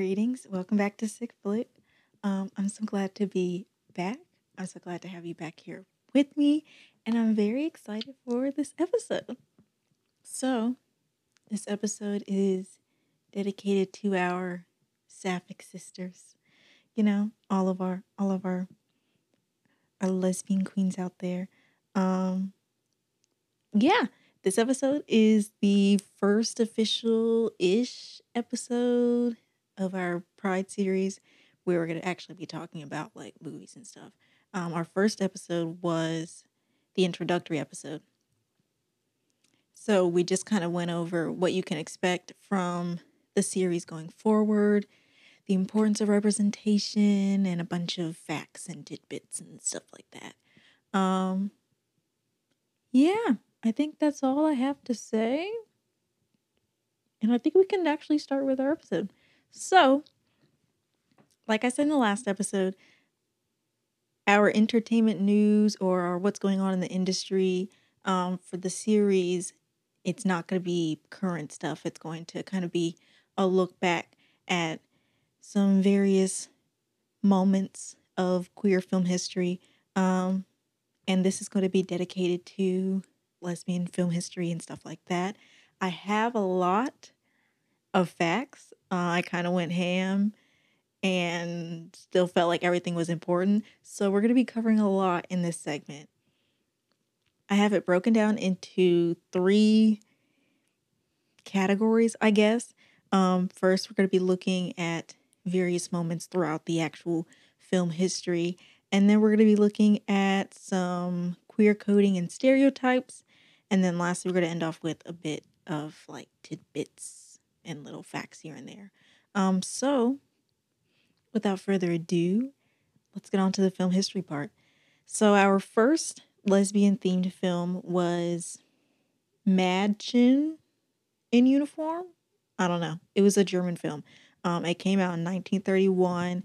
Greetings. Welcome back to Sick Flick. Um, I'm so glad to be back. I'm so glad to have you back here with me, and I'm very excited for this episode. So, this episode is dedicated to our sapphic sisters. You know, all of our all of our our lesbian queens out there. Um yeah, this episode is the first official ish episode of our Pride series we were going to actually be talking about like movies and stuff. Um, our first episode was the introductory episode. So we just kind of went over what you can expect from the series going forward, the importance of representation, and a bunch of facts and tidbits and stuff like that. Um, yeah, I think that's all I have to say. And I think we can actually start with our episode. So, like I said in the last episode, our entertainment news or, what's going on in the industry um, for the series, it's not going to be current stuff. It's going to kind of be a look back at some various moments of queer film history. Um, and this is going to be dedicated to lesbian film history and stuff like that. I have a lot of facts. Uh, I kind of went ham and still felt like everything was important. So we're going to be covering a lot in this segment. I have it broken down into three categories, I guess. Um, first, we're going to be looking at various moments throughout the actual film history. And then we're going to be looking at some queer coding and stereotypes. And then lastly, we're going to end off with a bit of like tidbits and little facts here and there. Um, so, without further ado, let's get on to the film history part. So, our first lesbian themed film was Mädchen in Uniform. I don't know. It was a German film. Um, it came out in 1931.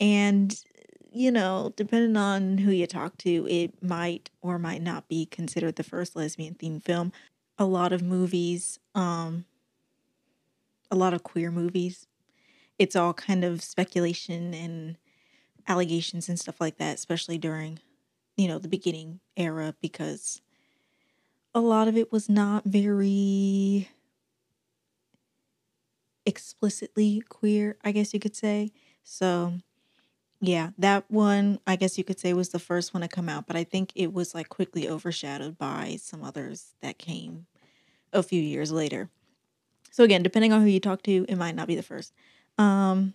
And, you know, depending on who you talk to, it might or might not be considered the first lesbian themed film. A lot of movies, um, a lot of queer movies, it's all kind of speculation and allegations and stuff like that, especially during, you know, the beginning era, because a lot of it was not very explicitly queer, I guess you could say. So, yeah, that one, I guess you could say, was the first one to come out, but I think it was like quickly overshadowed by some others that came a few years later. So, again, depending on who you talk to, it might not be the first. Um,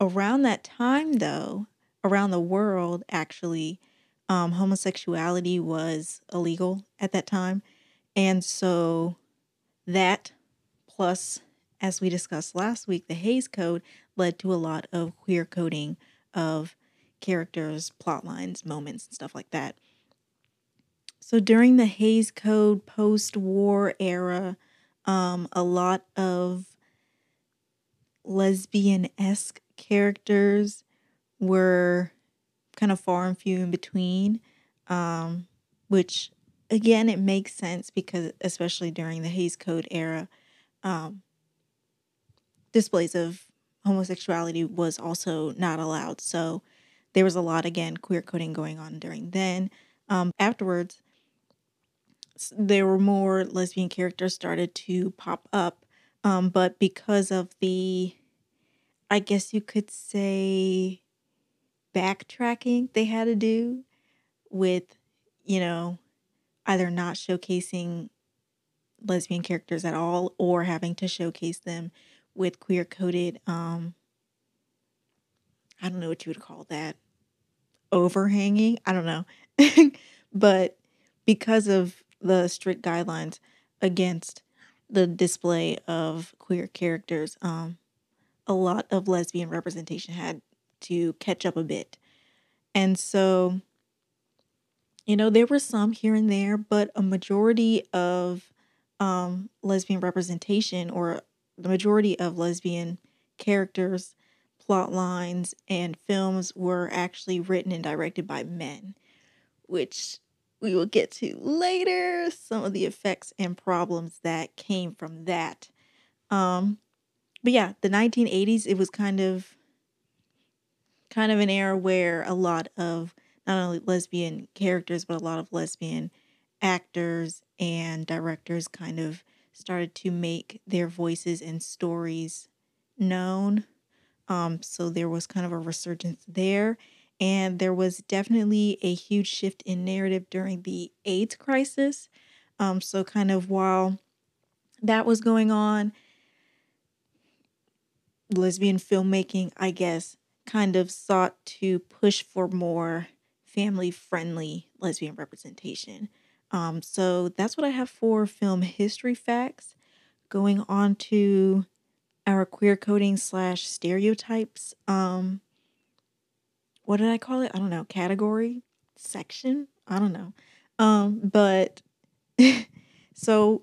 around that time, though, around the world, actually, um, homosexuality was illegal at that time. And so that plus as we discussed last week, the Hays Code led to a lot of queer coding of characters, plot lines, moments, and stuff like that. So during the Hays Code post war era, um, a lot of lesbian esque characters were kind of far and few in between, um, which again, it makes sense because, especially during the Hays Code era, um, displays of homosexuality was also not allowed. So there was a lot, again, queer coding going on during then. Um, afterwards, there were more lesbian characters started to pop up. Um, but because of the, I guess you could say, backtracking they had to do with, you know, either not showcasing lesbian characters at all or having to showcase them with queer coded um I don't know what you would call that overhanging I don't know but because of the strict guidelines against the display of queer characters um a lot of lesbian representation had to catch up a bit. And so you know there were some here and there but a majority of um lesbian representation or the majority of lesbian characters, plot lines, and films were actually written and directed by men, which we will get to later. Some of the effects and problems that came from that. Um, but yeah, the 1980s it was kind of kind of an era where a lot of not only lesbian characters but a lot of lesbian actors and directors kind of started to make their voices and stories known. Um, so there was kind of a resurgence there. And there was definitely a huge shift in narrative during the AIDS crisis. Um, so, kind of while that was going on, lesbian filmmaking, I guess, kind of sought to push for more family friendly lesbian representation. Um, so that's what I have for film history facts. Going on to our queer coding slash stereotypes. Um, what did I call it? I don't know. Category section. I don't know. Um, but so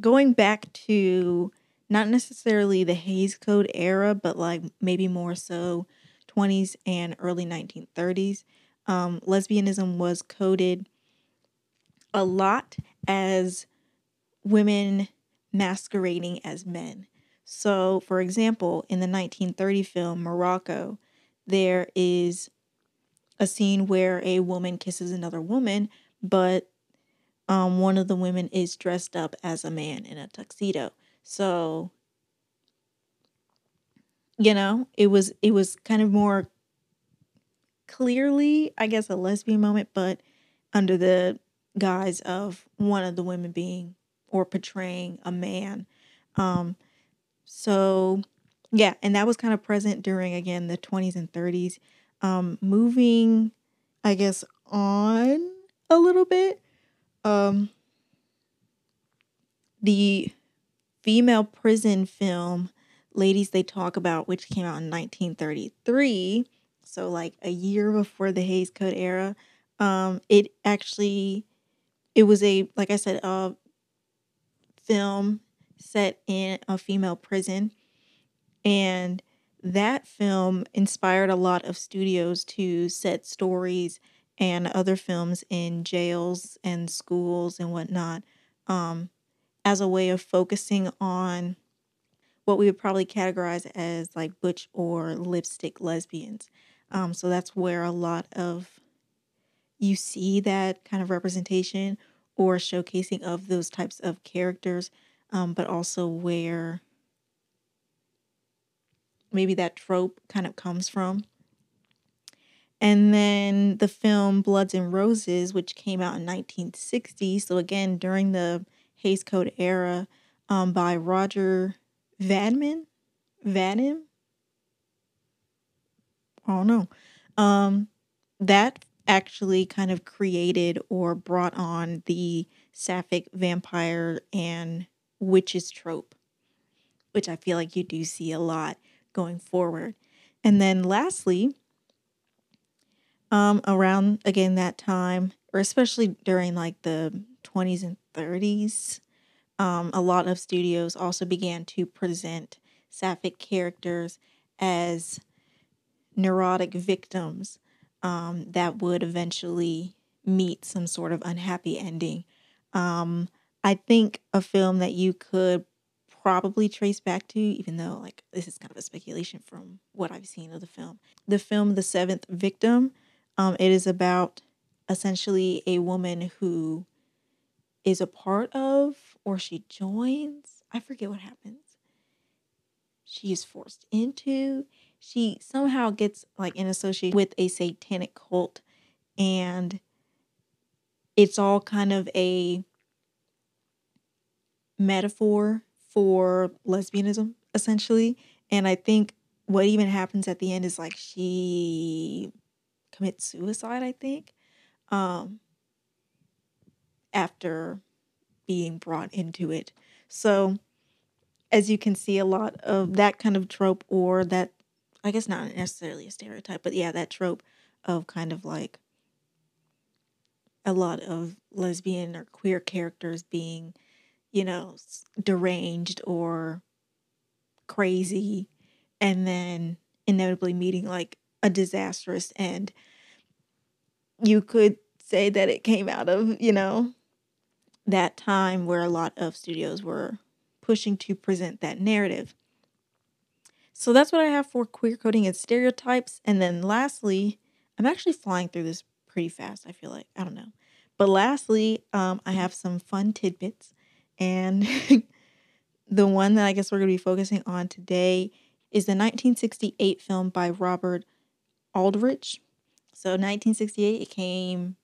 going back to not necessarily the Hays Code era, but like maybe more so 20s and early 1930s. Um, lesbianism was coded a lot as women masquerading as men. So, for example, in the 1930 film Morocco, there is a scene where a woman kisses another woman, but um, one of the women is dressed up as a man in a tuxedo. So, you know, it was it was kind of more clearly, I guess, a lesbian moment, but under the guise of one of the women being or portraying a man. Um, so yeah, and that was kind of present during again the 20s and 30s. Um, moving, I guess, on a little bit. Um, the female prison film Ladies They Talk About, which came out in 1933, so like a year before the Hays Code era. Um, it actually it was a like I said, a film set in a female prison. And that film inspired a lot of studios to set stories and other films in jails and schools and whatnot um, as a way of focusing on what we would probably categorize as like butch or lipstick lesbians. Um, so that's where a lot of you see that kind of representation or showcasing of those types of characters, um, but also where maybe that trope kind of comes from. And then the film Bloods and Roses, which came out in 1960. So, again, during the Hays Code era um, by Roger Vadman. Vadim? I don't know. Um, that actually kind of created or brought on the sapphic vampire and witches trope, which I feel like you do see a lot going forward. And then lastly, um, around again that time, or especially during like the 20s and 30s, um, a lot of studios also began to present sapphic characters as neurotic victims um, that would eventually meet some sort of unhappy ending. Um, I think a film that you could probably trace back to, even though like this is kind of a speculation from what I've seen of the film. The film The Seventh Victim, um, it is about essentially a woman who is a part of or she joins. I forget what happens. She is forced into. She somehow gets like in association with a satanic cult and it's all kind of a metaphor for lesbianism essentially. And i think what even happens at the end is like she commits suicide i think um after being brought into it. So as you can see a lot of that kind of trope or that i guess not necessarily a stereotype but yeah that trope of kind of like a lot of lesbian or queer characters being you know, deranged or crazy, and then inevitably meeting like a disastrous end. You could say that it came out of, you know, that time where a lot of studios were pushing to present that narrative. So that's what I have for queer coding and stereotypes. And then lastly, I'm actually flying through this pretty fast, I feel like. I don't know. But lastly, um, I have some fun tidbits. And the one that I guess we're going to be focusing on today is the 1968 film by Robert Aldrich. So 1968, it came,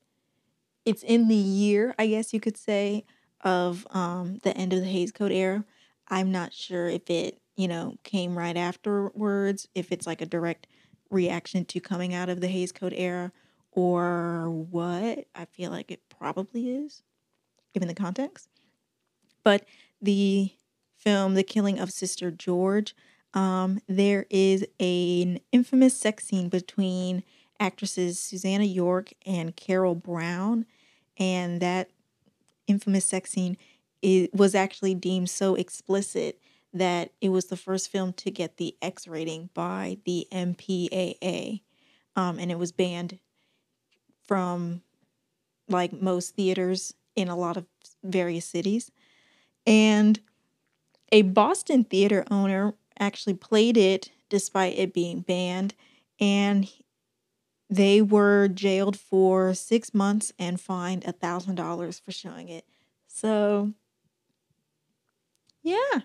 it's in the year, I guess you could say, of um, the end of the Hays Code era. I'm not sure if it, you know, came right afterwards, if it's like a direct reaction to coming out of the Hays Code era or what. I feel like it probably is, given the context. But the film, The Killing of Sister George, um, there is a, an infamous sex scene between actresses Susannah York and Coral Browne, and that infamous sex scene it was actually deemed so explicit that it was the first film to get the X rating by the MPAA, um, and it was banned from like most theaters in a lot of various cities. And a Boston theater owner actually played it despite it being banned, and they were jailed for six months and fined a thousand dollars for showing it. So, yeah,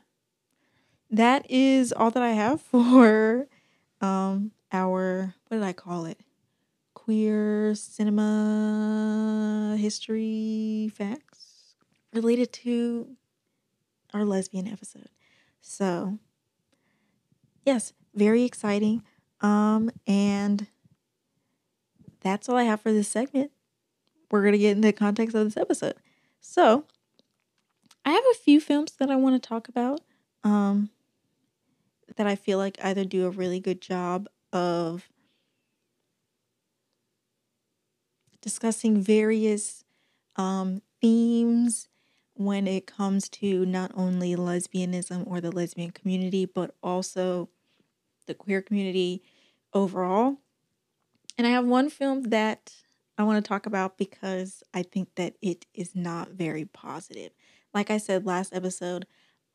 that is all that I have for um, our what did I call it? Queer cinema history facts related to our lesbian episode. So, yes, very exciting. Um, and that's all I have for this segment. We're going to get into the context of this episode. So, I have a few films that I want to talk about um, that I feel like either do a really good job of discussing various um, themes when it comes to not only lesbianism or the lesbian community, but also the queer community overall. And I have one film that I want to talk about because I think that it is not very positive. Like I said last episode,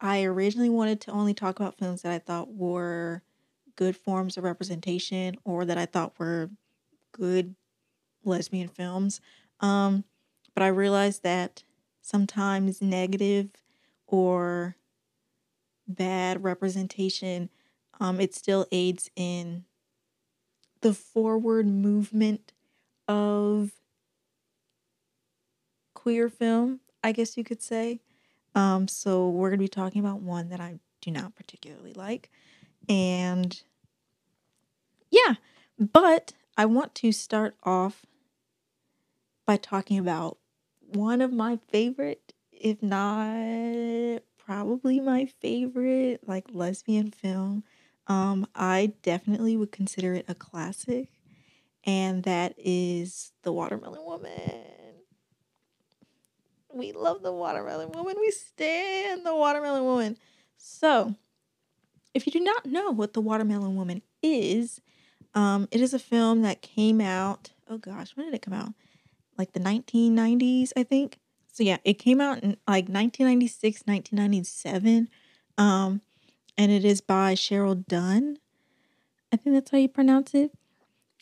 I originally wanted to only talk about films that I thought were good forms of representation or that I thought were good lesbian films. Um, but I realized that sometimes negative or bad representation, um, it still aids in the forward movement of queer film, I guess you could say. Um, so we're going to be talking about one that I do not particularly like. And yeah, but I want to start off by talking about one of my favorite, if not probably my favorite, like lesbian film. Um, I definitely would consider it a classic, and that is The Watermelon Woman. We love The Watermelon Woman. We stand The Watermelon Woman. So, if you do not know what The Watermelon Woman is, um, it is a film that came out. Oh gosh, when did it come out? Like the 1990s, I think. So yeah, it came out in like 1996, 1997. Um, and it is by Cheryl Dunn. I think that's how you pronounce it.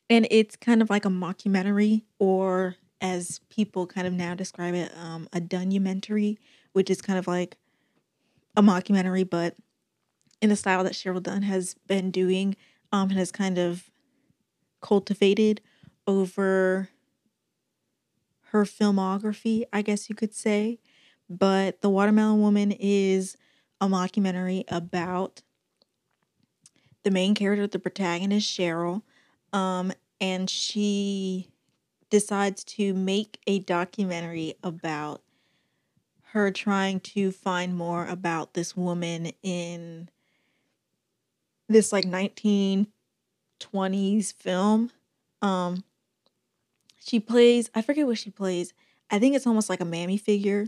And it's kind of like a mockumentary, or as people kind of now describe it, um, a Dunnumentary, which is kind of like a mockumentary, but in the style that Cheryl Dunn has been doing, um, and has kind of cultivated over her filmography, I guess you could say. But The Watermelon Woman is a mockumentary about the main character, the protagonist, Cheryl, um, and she decides to make a documentary about her trying to find more about this woman in this like 1920s film. Um, she plays, I forget what she plays. I think it's almost like a mammy figure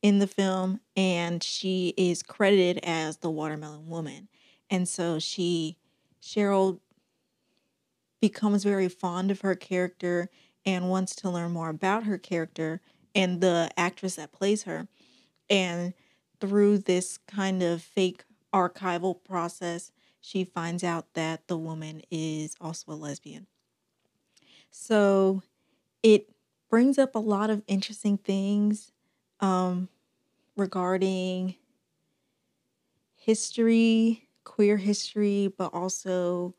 in the film, and she is credited as the watermelon woman. And so she, Cheryl, becomes very fond of her character and wants to learn more about her character and the actress that plays her. And through this kind of fake archival process, she finds out that the woman is also a lesbian. So it brings up a lot of interesting things um, regarding history, queer history, but also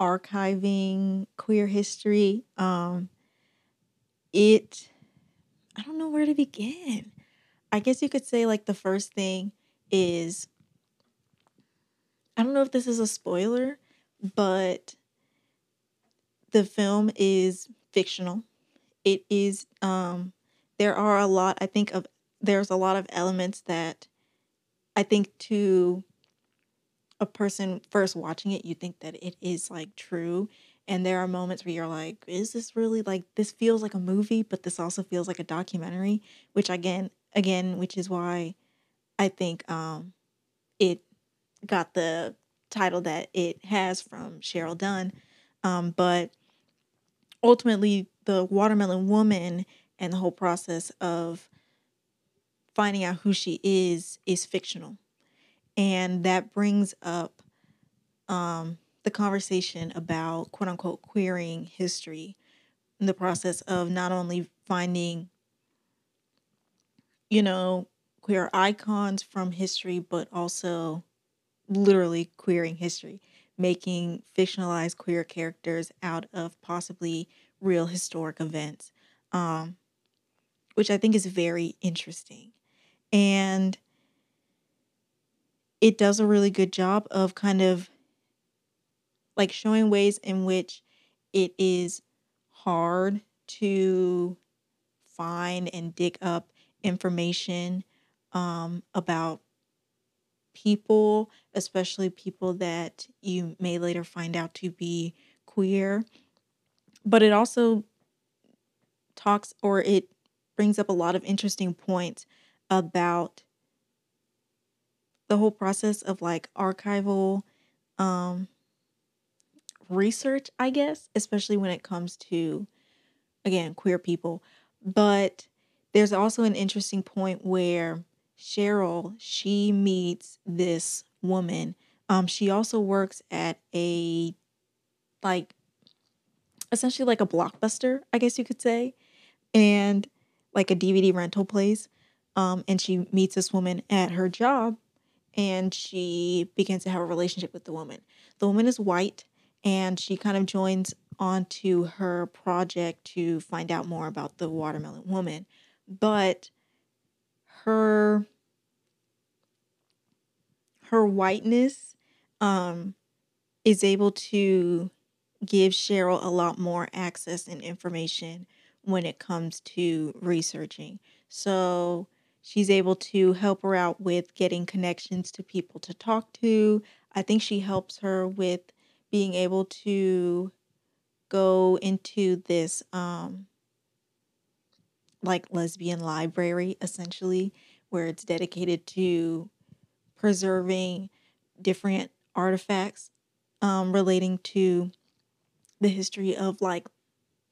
archiving queer history. Um, it, I don't know where to begin. I guess you could say, like, the first thing is I don't know if this is a spoiler, but the film is fictional. It is um there are a lot I think of there's a lot of elements that I think to a person first watching it you think that it is like true. And there are moments where you're like is this really like this feels like a movie but this also feels like a documentary? Which again again which is why I think um it got the title that it has from Cheryl Dunn. Um but ultimately the watermelon woman and the whole process of finding out who she is is fictional. And that brings up um, the conversation about quote unquote queering history in the process of not only finding you know queer icons from history but also literally queering history making fictionalized queer characters out of possibly real historic events, um, which I think is very interesting. And it does a really good job of kind of like showing ways in which it is hard to find and dig up information um, about people, especially people that you may later find out to be queer. But it also talks or it brings up a lot of interesting points about the whole process of like archival um research, I guess, especially when it comes to again, queer people. But there's also an interesting point where Cheryl, she meets this woman. Um, she also works at a like essentially like a blockbuster, I guess you could say, and like a DVD rental place. Um, and she meets this woman at her job and she begins to have a relationship with the woman. The woman is white and she kind of joins onto her project to find out more about the watermelon woman. But her her whiteness um, is able to give Cheryl a lot more access and information when it comes to researching. So she's able to help her out with getting connections to people to talk to. I think she helps her with being able to go into this um like lesbian library essentially where it's dedicated to preserving different artifacts um, relating to the history of like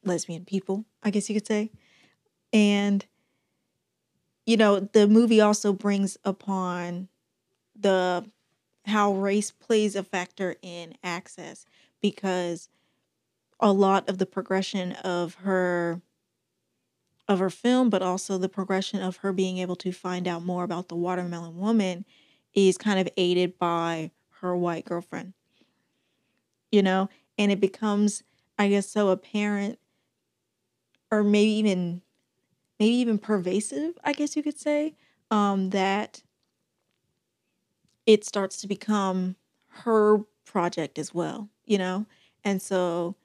lesbian people, I guess you could say. And, you know, the movie also brings upon the how race plays a factor in access because a lot of the progression of her of her film, but also the progression of her being able to find out more about the watermelon woman is kind of aided by her white girlfriend. You know, and it becomes, I guess, so apparent or maybe even maybe even pervasive, I guess you could say, um, that it starts to become her project as well, you know? And so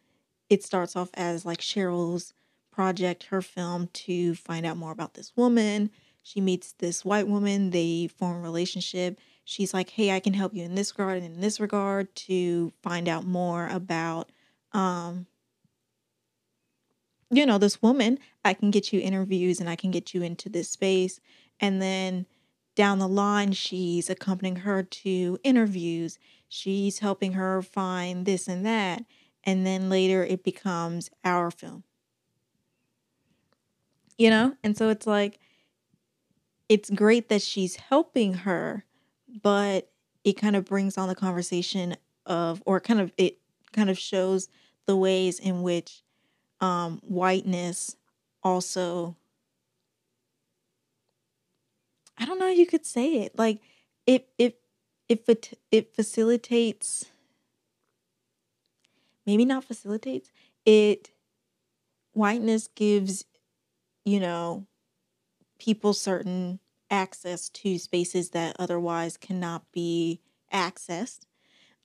it starts off as like Cheryl's project, her film to find out more about this woman. She meets this white woman, they form a relationship. She's like, "Hey, I can help you in this regard and in this regard to find out more about um you know, this woman. I can get you interviews and I can get you into this space." And then down the line, she's accompanying her to interviews. She's helping her find this and that. And then later it becomes our film. You know? And so it's like, it's great that she's helping her, but it kind of brings on the conversation of, or kind of, it kind of shows the ways in which um, whiteness also, I don't know you could say it. Like, it, it, it, it facilitates, maybe not facilitates, it, whiteness gives, you know, people certain access to spaces that otherwise cannot be accessed.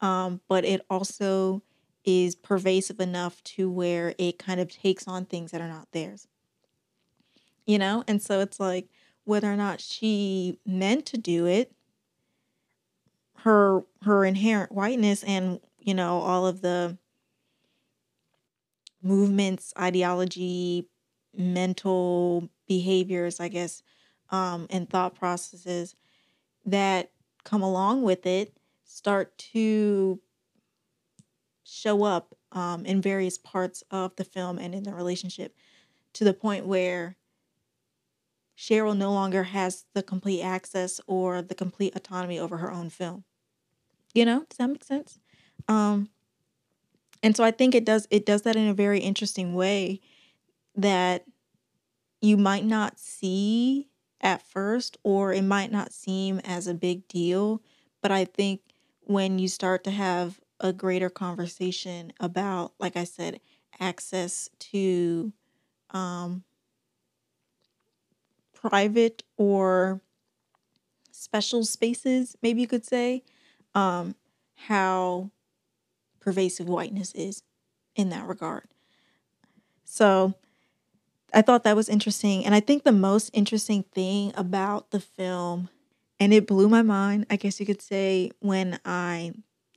Um, but it also is pervasive enough to where it kind of takes on things that are not theirs. You know? And so it's like whether or not she meant to do it, her her inherent whiteness and, you know, all of the movements, ideology, mental behaviors, I guess, um, and thought processes that come along with it start to show up um, in various parts of the film and in the relationship to the point where Cheryl no longer has the complete access or the complete autonomy over her own film. You know, does that make sense? Um, and so I think it does it does that in a very interesting way that you might not see at first or it might not seem as a big deal, but I think when you start to have a greater conversation about like I said access to um private or special spaces, maybe you could say, um, how pervasive whiteness is in that regard. So I thought that was interesting. And I think the most interesting thing about the film, and it blew my mind, I guess you could say, when I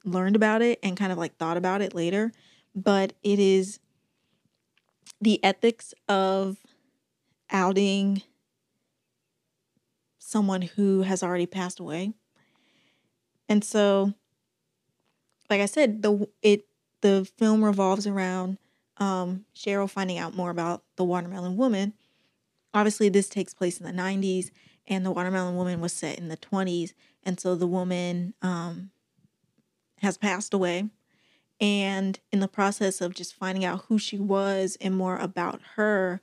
learned about it and kind of like thought about it later, but it is the ethics of outing someone who has already passed away. And so like I said, the it the film revolves around um, Cheryl finding out more about the Watermelon Woman. Obviously, this takes place in the 90s, and the Watermelon Woman was set in the 20s, and so the woman um, has passed away. And in the process of just finding out who she was and more about her,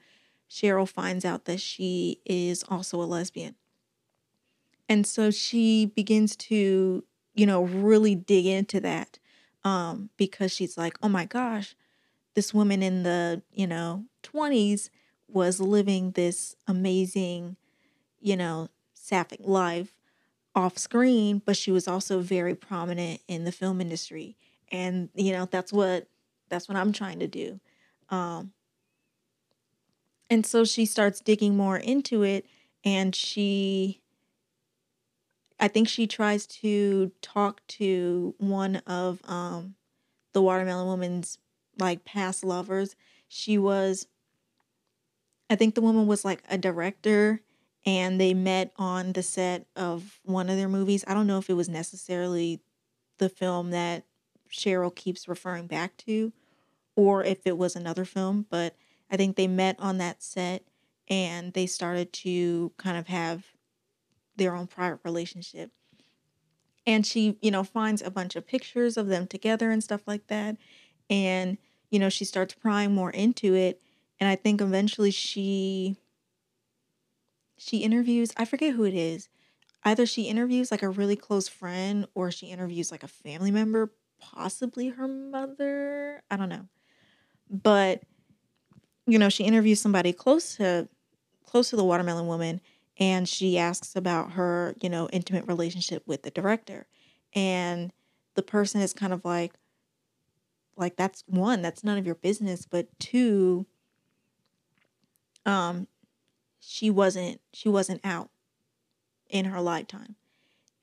Cheryl finds out that she is also a lesbian. And so she begins to you know, really dig into that um, because she's like, oh my gosh, this woman in the, you know, 20s was living this amazing, you know, sapphic life off screen, but she was also very prominent in the film industry. And, you know, that's what that's what I'm trying to do. Um, and so she starts digging more into it and she I think she tries to talk to one of um the watermelon woman's like past lovers. She was I think the woman was like a director and they met on the set of one of their movies. I don't know if it was necessarily the film that Cheryl keeps referring back to or if it was another film, but I think they met on that set and they started to kind of have their own private relationship. And she, you know, finds a bunch of pictures of them together and stuff like that. And, you know, she starts prying more into it. And I think eventually she she interviews, I forget who it is. Either she interviews like a really close friend or she interviews like a family member, possibly her mother. I don't know. But you know, she interviews somebody close to close to the watermelon woman and she asks about her, you know, intimate relationship with the director. And the person is kind of like like that's one, that's none of your business, but two um she wasn't she wasn't out in her lifetime.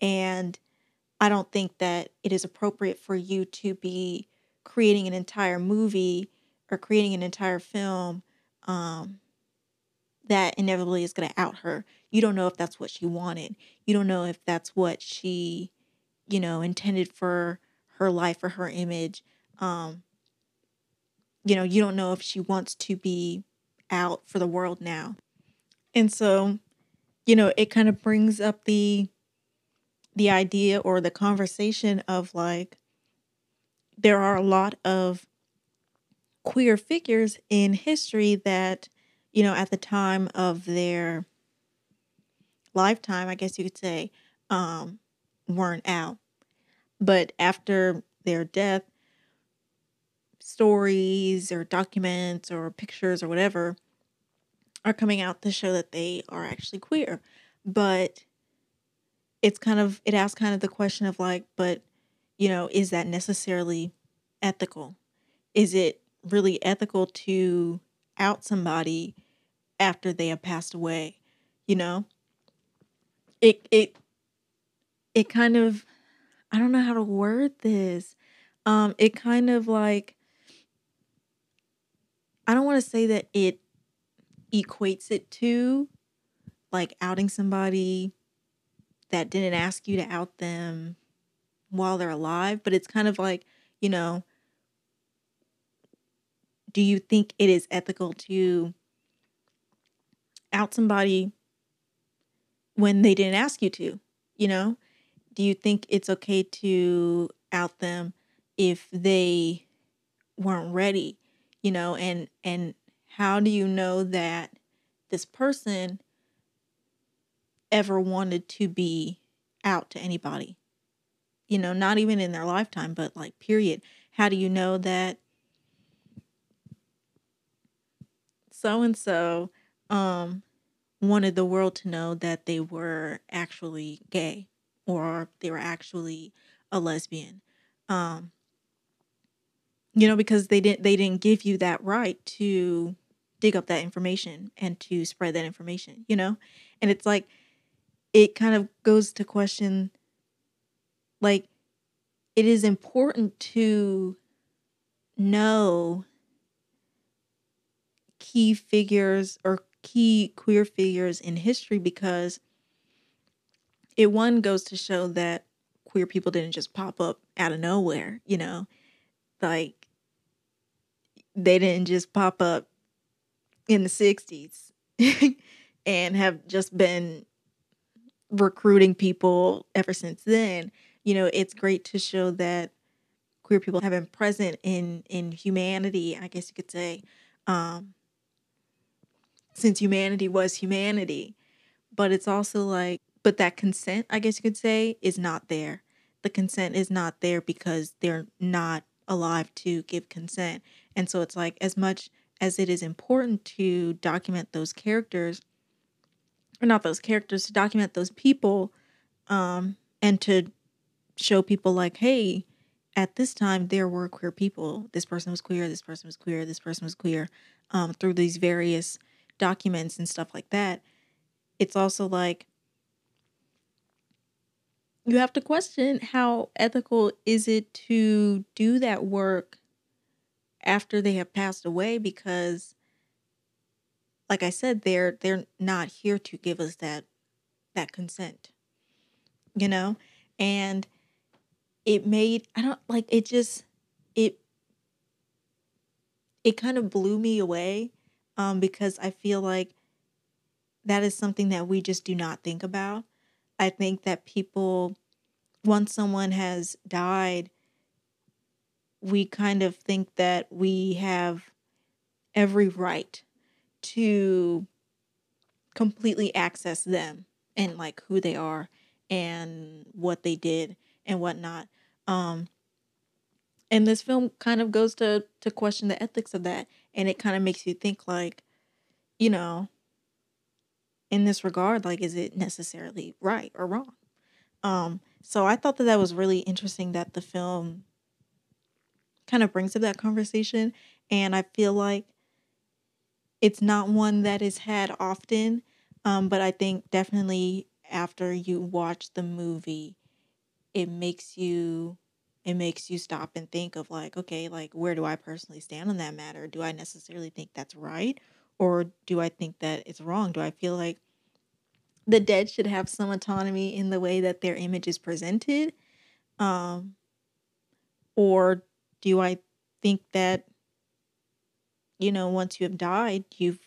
And I don't think that it is appropriate for you to be creating an entire movie or creating an entire film um, that inevitably is going to out her. You don't know if that's what she wanted. You don't know if that's what she, you know, intended for her life or her image. Um, you know, you don't know if she wants to be out for the world now. And so, you know, it kind of brings up the the idea or the conversation of like there are a lot of queer figures in history that you know at the time of their lifetime i guess you could say um weren't out but after their death stories or documents or pictures or whatever are coming out to show that they are actually queer. But it's kind of it asks kind of the question of like but you know is that necessarily ethical? Is it really ethical to out somebody after they have passed away you know? It it it kind of i don't know how to word this. Um it kind of like i don't want to say that it equates it to like outing somebody that didn't ask you to out them while they're alive, but it's kind of like, you know, do you think it is ethical to out somebody when they didn't ask you to? You know, do you think it's okay to out them if they weren't ready? You know, and and how do you know that this person ever wanted to be out to anybody. You know, not even in their lifetime, but like, period. How do you know that so and so um wanted the world to know that they were actually gay or they were actually a lesbian? Um you know because they didn't they didn't give you that right to dig up that information and to spread that information, you know? And it's like it kind of goes to question like it is important to know key figures or key queer figures in history because it one goes to show that queer people didn't just pop up out of nowhere, you know, like they didn't just pop up in the 60s and have just been recruiting people ever since then. You know, it's great to show that queer people have been present in in humanity, I guess you could say, um, since humanity was humanity. But it's also like, but that consent, I guess you could say, is not there. The consent is not there because they're not alive to give consent. And so it's like, as much as it is important to document those characters, or not those characters to document those people um and to show people like hey at this time there were queer people. This person was queer this person was queer this person was queer um through these various documents and stuff like that. It's also like you have to question how ethical is it to do that work after they have passed away because like I said, they're they're not here to give us that that consent. You know? And it made I don't like it just it it kind of blew me away um because I feel like that is something that we just do not think about. I think that people once someone has died we kind of think that we have every right to completely access them and like who they are and what they did and whatnot. Um, and this film kind of goes to to question the ethics of that, and it kind of makes you think like, you know, in this regard, like, is it necessarily right or wrong? Um, so I thought that that was really interesting that the film kind of brings up that conversation, and I feel like it's not one that is had often, um, but I think definitely after you watch the movie, it makes you it makes you stop and think of like, okay, like where do I personally stand on that matter? Do I necessarily think that's right? Or do I think that it's wrong? Do I feel like the dead should have some autonomy in the way that their image is presented? Um, or do I think that you know, once you have died, you've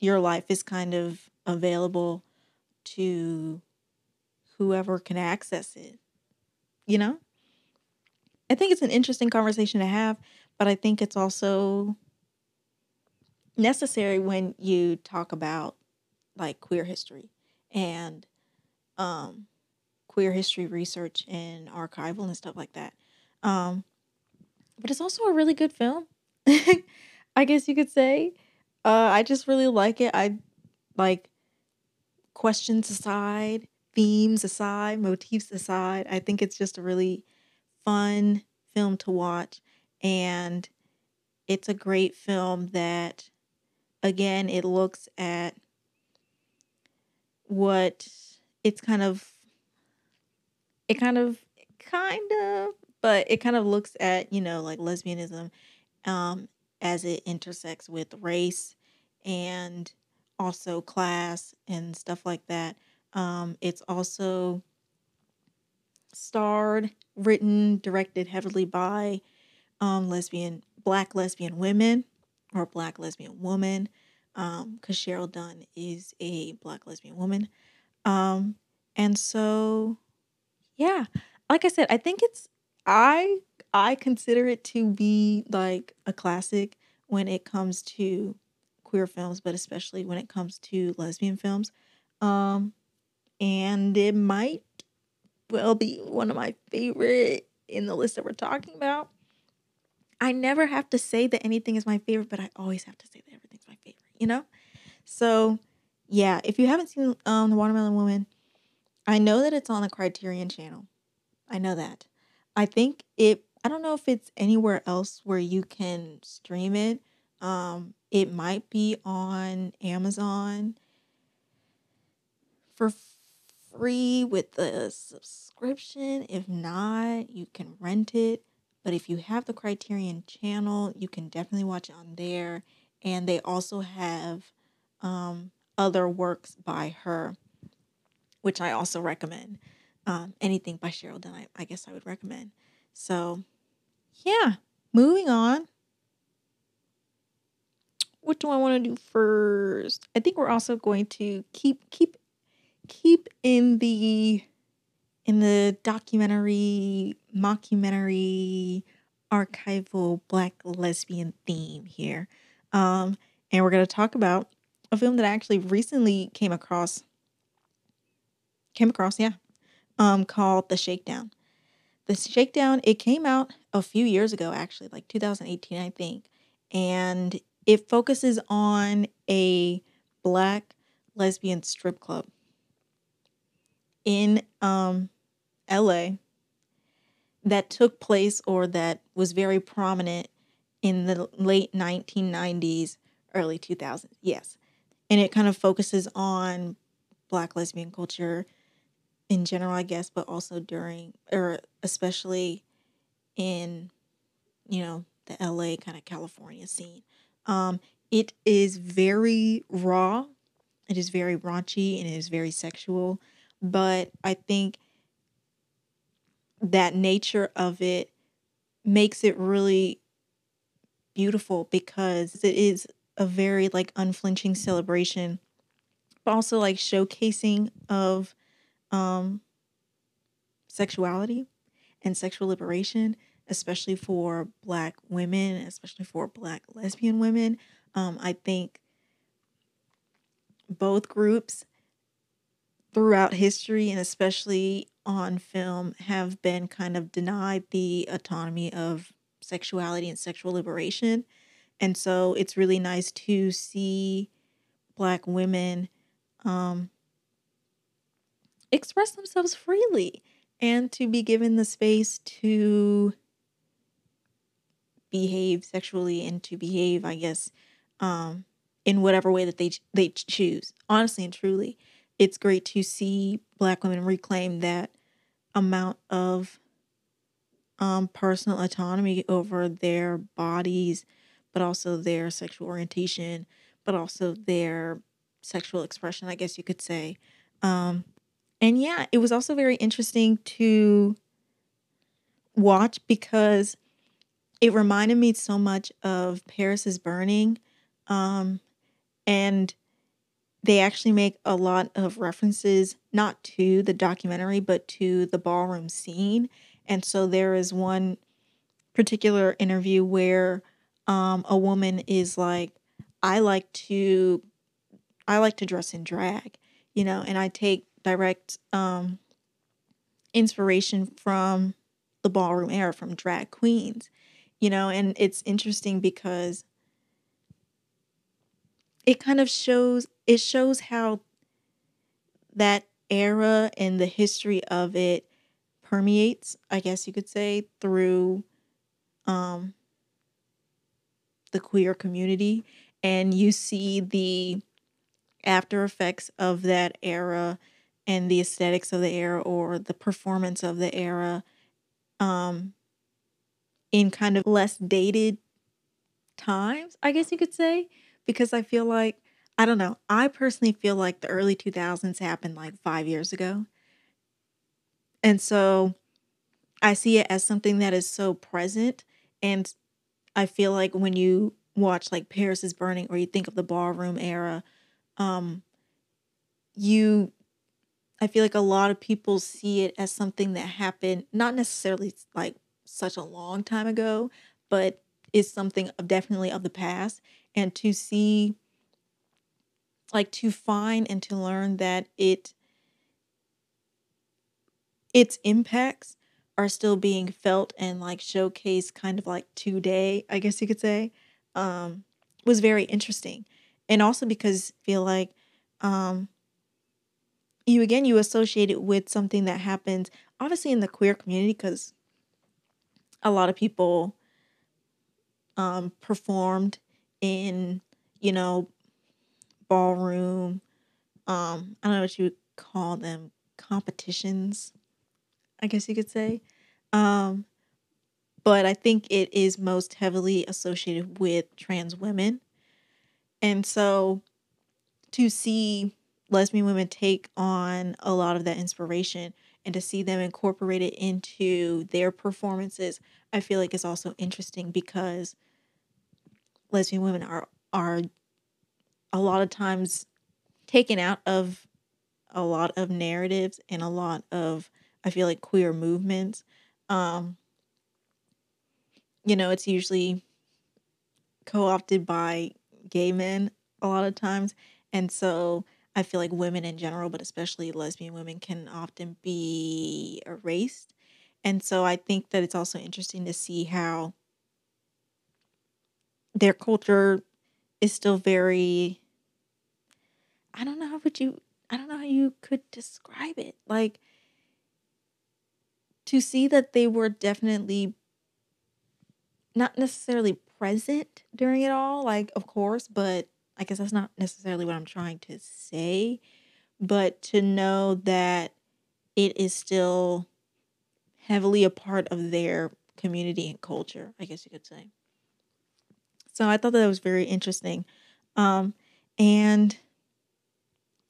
your life is kind of available to whoever can access it. You know? I think it's an interesting conversation to have, but I think it's also necessary when you talk about like queer history and um queer history research and archival and stuff like that. Um but it's also a really good film. I guess you could say. Uh I just really like it. I like questions aside, themes aside, motifs aside. I think it's just a really fun film to watch and it's a great film that again it looks at what it's kind of it kind of kind of but it kind of looks at you know like lesbianism um as it intersects with race and also class and stuff like that. Um it's also starred written directed heavily by um lesbian black lesbian women or black lesbian woman um because cheryl dunye is a black lesbian woman. Um and so yeah like i said i think it's i i consider it to be like a classic when it comes to queer films but especially when it comes to lesbian films um and it might well be one of my favorite in the list that we're talking about I never have to say that anything is my favorite, but I always have to say that everything's my favorite, you know? So, yeah, if you haven't seen um, The Watermelon Woman, I know that it's on the Criterion channel. I know that. I think it, I don't know if it's anywhere else where you can stream it. Um, it might be on Amazon for free with the subscription. If not, you can rent it. But if you have the Criterion channel, you can definitely watch it on there. And they also have um, other works by her, which I also recommend. Um, anything by Cheryl Dunye, I, I guess I would recommend. So, yeah, moving on. What do I want to do first? I think we're also going to keep keep keep in the in the documentary, mockumentary, archival black lesbian theme here. Um, and we're going to talk about a film that I actually recently came across. Came across, yeah, um, called The Shakedown. The Shakedown, it came out a few years ago, actually, like 2018, I think. And it focuses on a black lesbian strip club in um, LA that took place or that was very prominent in the late 1990s, early 2000s. Yes. And it kind of focuses on black lesbian culture in general, I guess, but also during or especially in you know, the LA kind of California scene. Um it is very raw. It is very raunchy and it is very sexual, but I think that nature of it makes it really beautiful because it is a very like unflinching celebration but also like showcasing of um sexuality and sexual liberation especially for black women especially for black lesbian women um i think both groups throughout history and especially on film have been kind of denied the autonomy of sexuality and sexual liberation. And so it's really nice to see black women um, express themselves freely and to be given the space to behave sexually and to behave, I guess, um, in whatever way that they they choose. Honestly and truly, it's great to see black women reclaim that amount of um, personal autonomy over their bodies, but also their sexual orientation, but also their sexual expression, I guess you could say. Um, and yeah, it was also very interesting to watch because it reminded me so much of Paris is Burning. Um, and they actually make a lot of references not to the documentary but to the ballroom scene and so there is one particular interview where um, a woman is like i like to i like to dress in drag you know and i take direct um, inspiration from the ballroom era from drag queens you know? And it's interesting because it kind of shows it shows how that era and the history of it permeates i guess you could say through um the queer community. And you see the after effects of that era and the aesthetics of the era or the performance of the era um in kind of less dated times i guess you could say because I feel like I don't know. I personally feel like the early 2000s happened like 5 years ago. And so I see it as something that is so present and I feel like when you watch like Paris is Burning or you think of the ballroom era um you I feel like a lot of people see it as something that happened not necessarily like such a long time ago, but is something of definitely of the past. And to see like to find and to learn that it its impacts are still being felt and like showcased kind of like today i guess you could say um was very interesting. And also because I feel like um you again you associate it with something that happens obviously in the queer community because a lot of people um performed in, you know, ballroom, um, I don't know what you would call them, competitions, I guess you could say. Um, but I think it is most heavily associated with trans women. And so to see lesbian women take on a lot of that inspiration and to see them incorporate it into their performances, I feel like is also interesting because lesbian women are are a lot of times taken out of a lot of narratives and a lot of I feel like queer movements. Um, you know, it's usually co-opted by gay men a lot of times. And so I feel like women in general, but especially lesbian women, can often be erased. And so I think that it's also interesting to see how their culture is still very I don't know how would you I don't know how you could describe it. Like to see that they were definitely not necessarily present during it all, like of course, but I guess that's not necessarily what I'm trying to say, but to know that it is still heavily a part of their community and culture, I guess you could say. So I thought that was very interesting. Um, and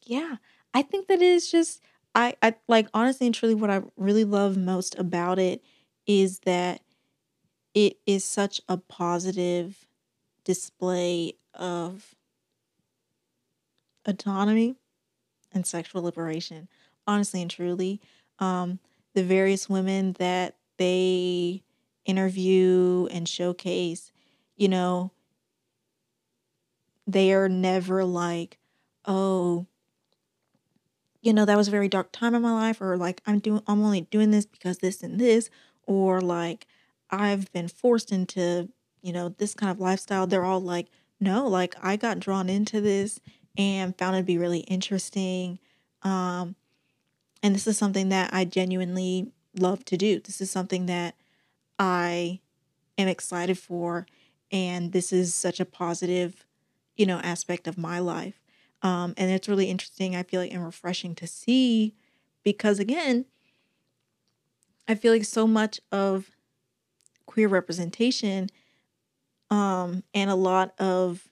yeah, I think that is just I, I like honestly and truly what I really love most about it is that it is such a positive display of autonomy and sexual liberation. Honestly and truly, um, the various women that they interview and showcase, you know, they are never like, oh, you know, that was a very dark time in my life, or like I'm doing I'm only doing this because this and this, or like I've been forced into, you know, this kind of lifestyle. They're all like, no, like I got drawn into this and found it to be really interesting. Um, and this is something that I genuinely love to do. This is something that I am excited for. And this is such a positive you know, aspect of my life. Um, and it's really interesting, I feel like, and refreshing to see because, again, I feel like so much of queer representation um, and a lot of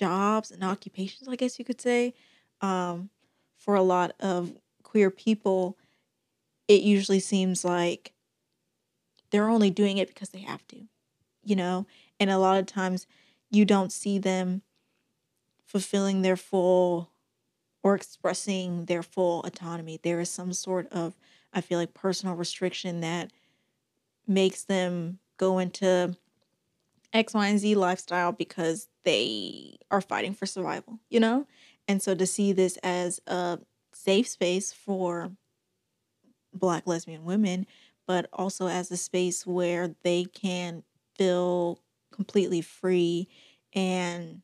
jobs and occupations, I guess you could say, um, for a lot of queer people, it usually seems like they're only doing it because they have to, you know? And a lot of times you don't see them fulfilling their full or expressing their full autonomy. There is some sort of, I feel like, personal restriction that makes them go into X, Y, and Z lifestyle because they are fighting for survival, you know? And so to see this as a safe space for black lesbian women, but also as a space where they can feel completely free and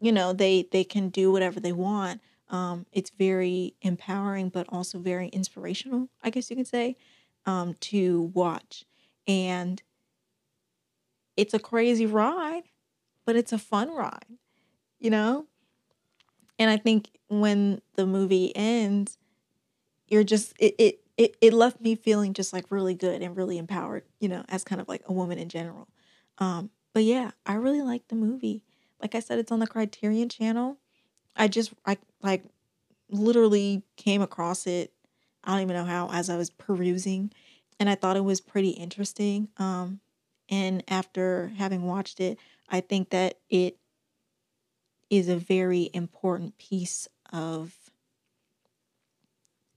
you know they they can do whatever they want um, it's very empowering but also very inspirational i guess you could say um, to watch and it's a crazy ride but it's a fun ride you know? And i think when the movie ends you're just it, it it, it left me feeling just like really good and really empowered you know as kind of like a woman in general. Um but yeah i really like the movie. Like i said it's on the criterion channel. I just i like literally came across it i don't even know how as i was perusing and i thought it was pretty interesting. Um and after having watched it i think that it is a very important piece of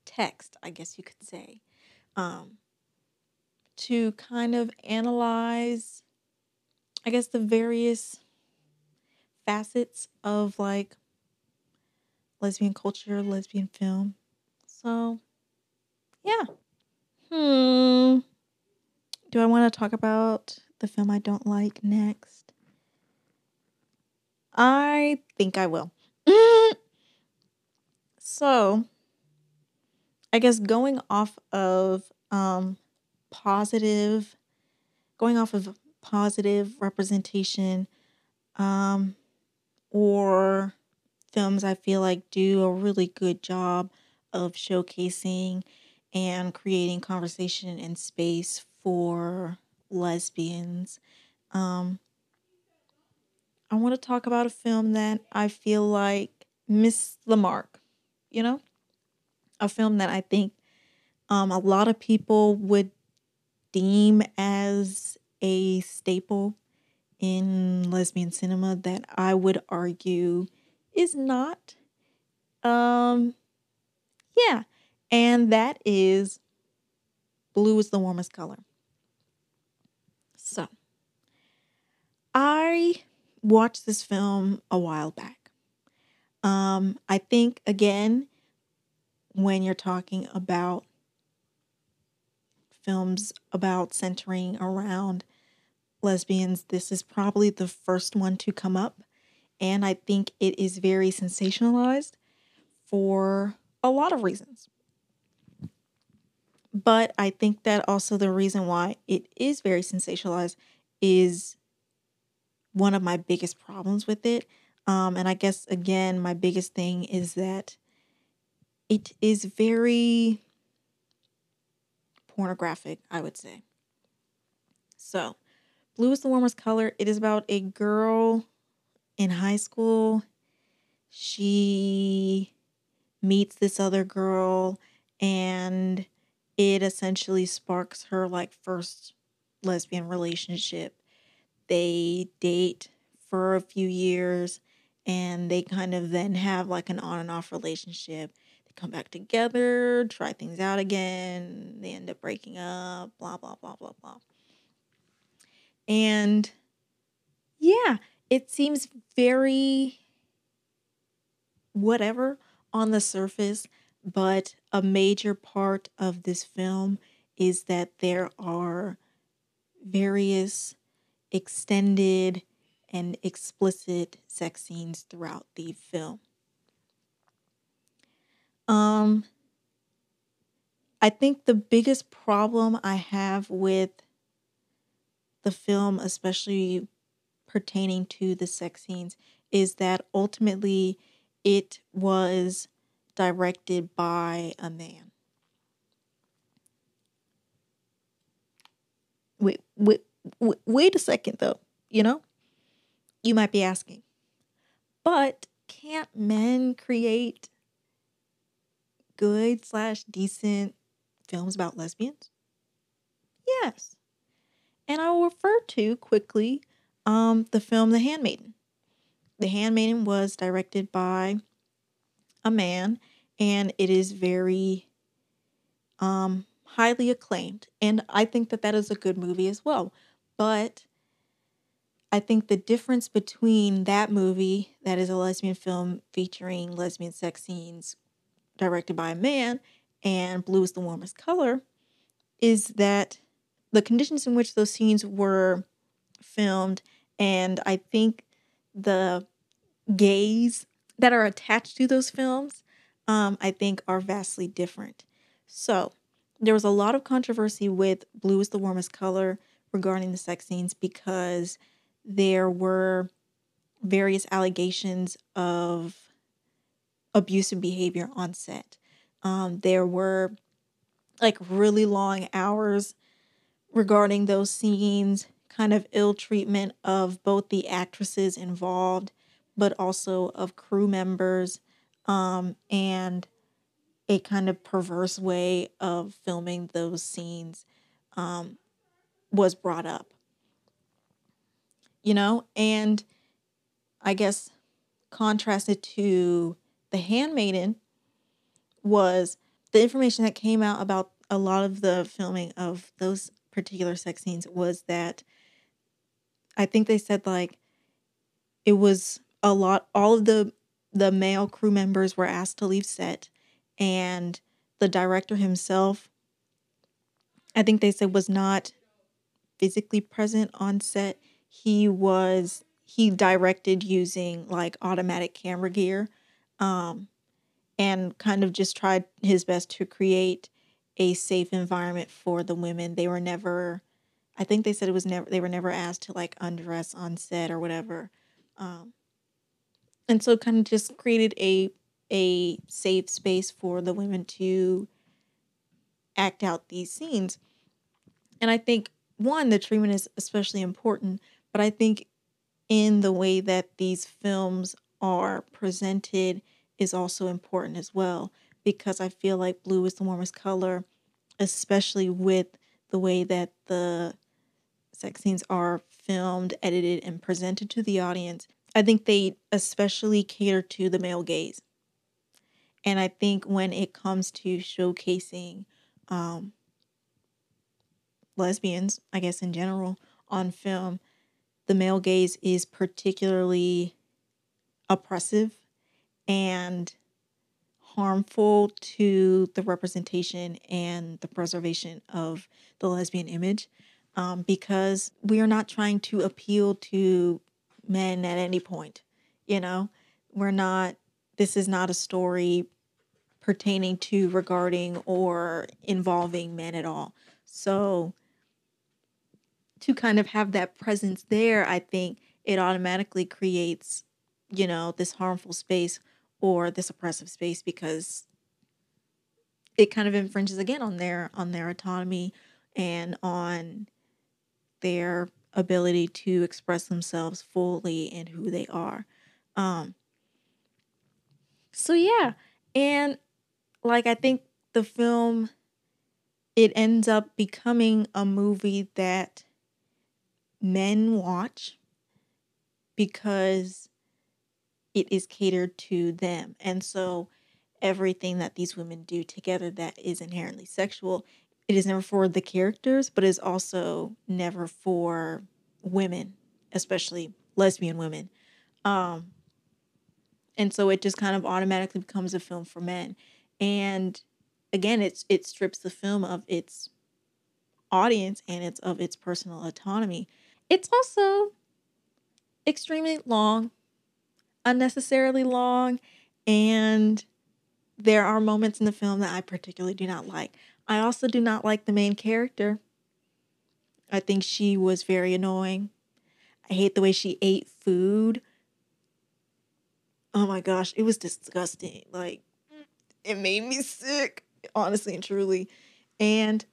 text, I guess you could say, um, to kind of analyze, I guess, the various facets of like lesbian culture, lesbian film. So, yeah. Hmm. Do I want to talk about the film I don't like next? I think I will. so, I guess going off of um, positive, going off of positive representation, um, or films I feel like do a really good job of showcasing and creating conversation and space for lesbians. Um, I want to talk about a film that I feel like missed the mark, you know? a film that I think um, a lot of people would deem as a staple in lesbian cinema that I would argue is not. Um, yeah, and that is blue is the warmest color. So, I watched this film a while back. Um, I think again, when you're talking about films about centering around lesbians, this is probably the first one to come up. And I think it is very sensationalized for a lot of reasons. But I think that also the reason why it is very sensationalized is one of my biggest problems with it. Um, and I guess, again, my biggest thing is that it is very pornographic, I would say. So, blue is the warmest color. It is about a girl in high school. She meets this other girl and it essentially sparks her like first lesbian relationship. They date for a few years and they kind of then have like an on and off relationship They come back together, try things out again. They end up breaking up, blah, blah, blah, blah, blah. And yeah, it seems very whatever on the surface, but a major part of this film is that there are various extended and explicit sex scenes throughout the film. Um, I think the biggest problem I have with the film, especially pertaining to the sex scenes, is that ultimately it was directed by a man. Wait, wait, wait, wait a second though, you know? You might be asking, but can't men create good slash decent films about lesbians? Yes. And I will refer to quickly um, the film The Handmaiden, The Handmaiden was directed by a man, and it is very um, highly acclaimed. And I think that that is a good movie as well. But I think the difference between that movie, that is a lesbian film featuring lesbian sex scenes directed by a man, and Blue is the Warmest Color, is that the conditions in which those scenes were filmed, and I think the gaze that are attached to those films, um, I think are vastly different. So there was a lot of controversy with Blue is the Warmest Color regarding the sex scenes because there were various allegations of abusive behavior on set. Um, there were like really long hours regarding those scenes, kind of ill treatment of both the actresses involved, but also of crew members, um, and a kind of perverse way of filming those scenes um, was brought up. You know, and I guess contrasted to The Handmaiden was the information that came out about a lot of the filming of those particular sex scenes was that I think they said like it was a lot all of the the male crew members were asked to leave set and the director himself I think they said was not physically present on set. He was he directed using like automatic camera gear um and kind of just tried his best to create a safe environment for the women. They were never I think they said it was never they were never asked to like undress on set or whatever. Um and so kind of just created a a safe space for the women to act out these scenes. And I think one, the treatment is especially important, but I think in the way that these films are presented is also important as well because I feel like blue is the warmest color, especially with the way that the sex scenes are filmed, edited, and presented to the audience. I think they especially cater to the male gaze. And I think when it comes to showcasing um, lesbians, I guess in general, on film, the male gaze is particularly oppressive and harmful to the representation and the preservation of the lesbian image um, because we are not trying to appeal to men at any point. You know, we're not, this is not a story pertaining to, regarding, or involving men at all. So, to kind of have that presence there, I think it automatically creates, you know, this harmful space or this oppressive space because it kind of infringes again on their on their autonomy and on their ability to express themselves fully and who they are. Um so yeah, and like I think the film it ends up becoming a movie that men watch because it is catered to them. And so everything that these women do together that is inherently sexual, it is never for the characters, but is also never for women, especially lesbian women. Um, and so it just kind of automatically becomes a film for men. And again, it's it strips the film of its audience and it's of its personal autonomy. It's also extremely long unnecessarily long and there are moments in the film that I particularly do not like. I also do not like the main character. I think she was very annoying. I hate the way she ate food. Oh my gosh, it was disgusting. Like, it made me sick, honestly and truly. And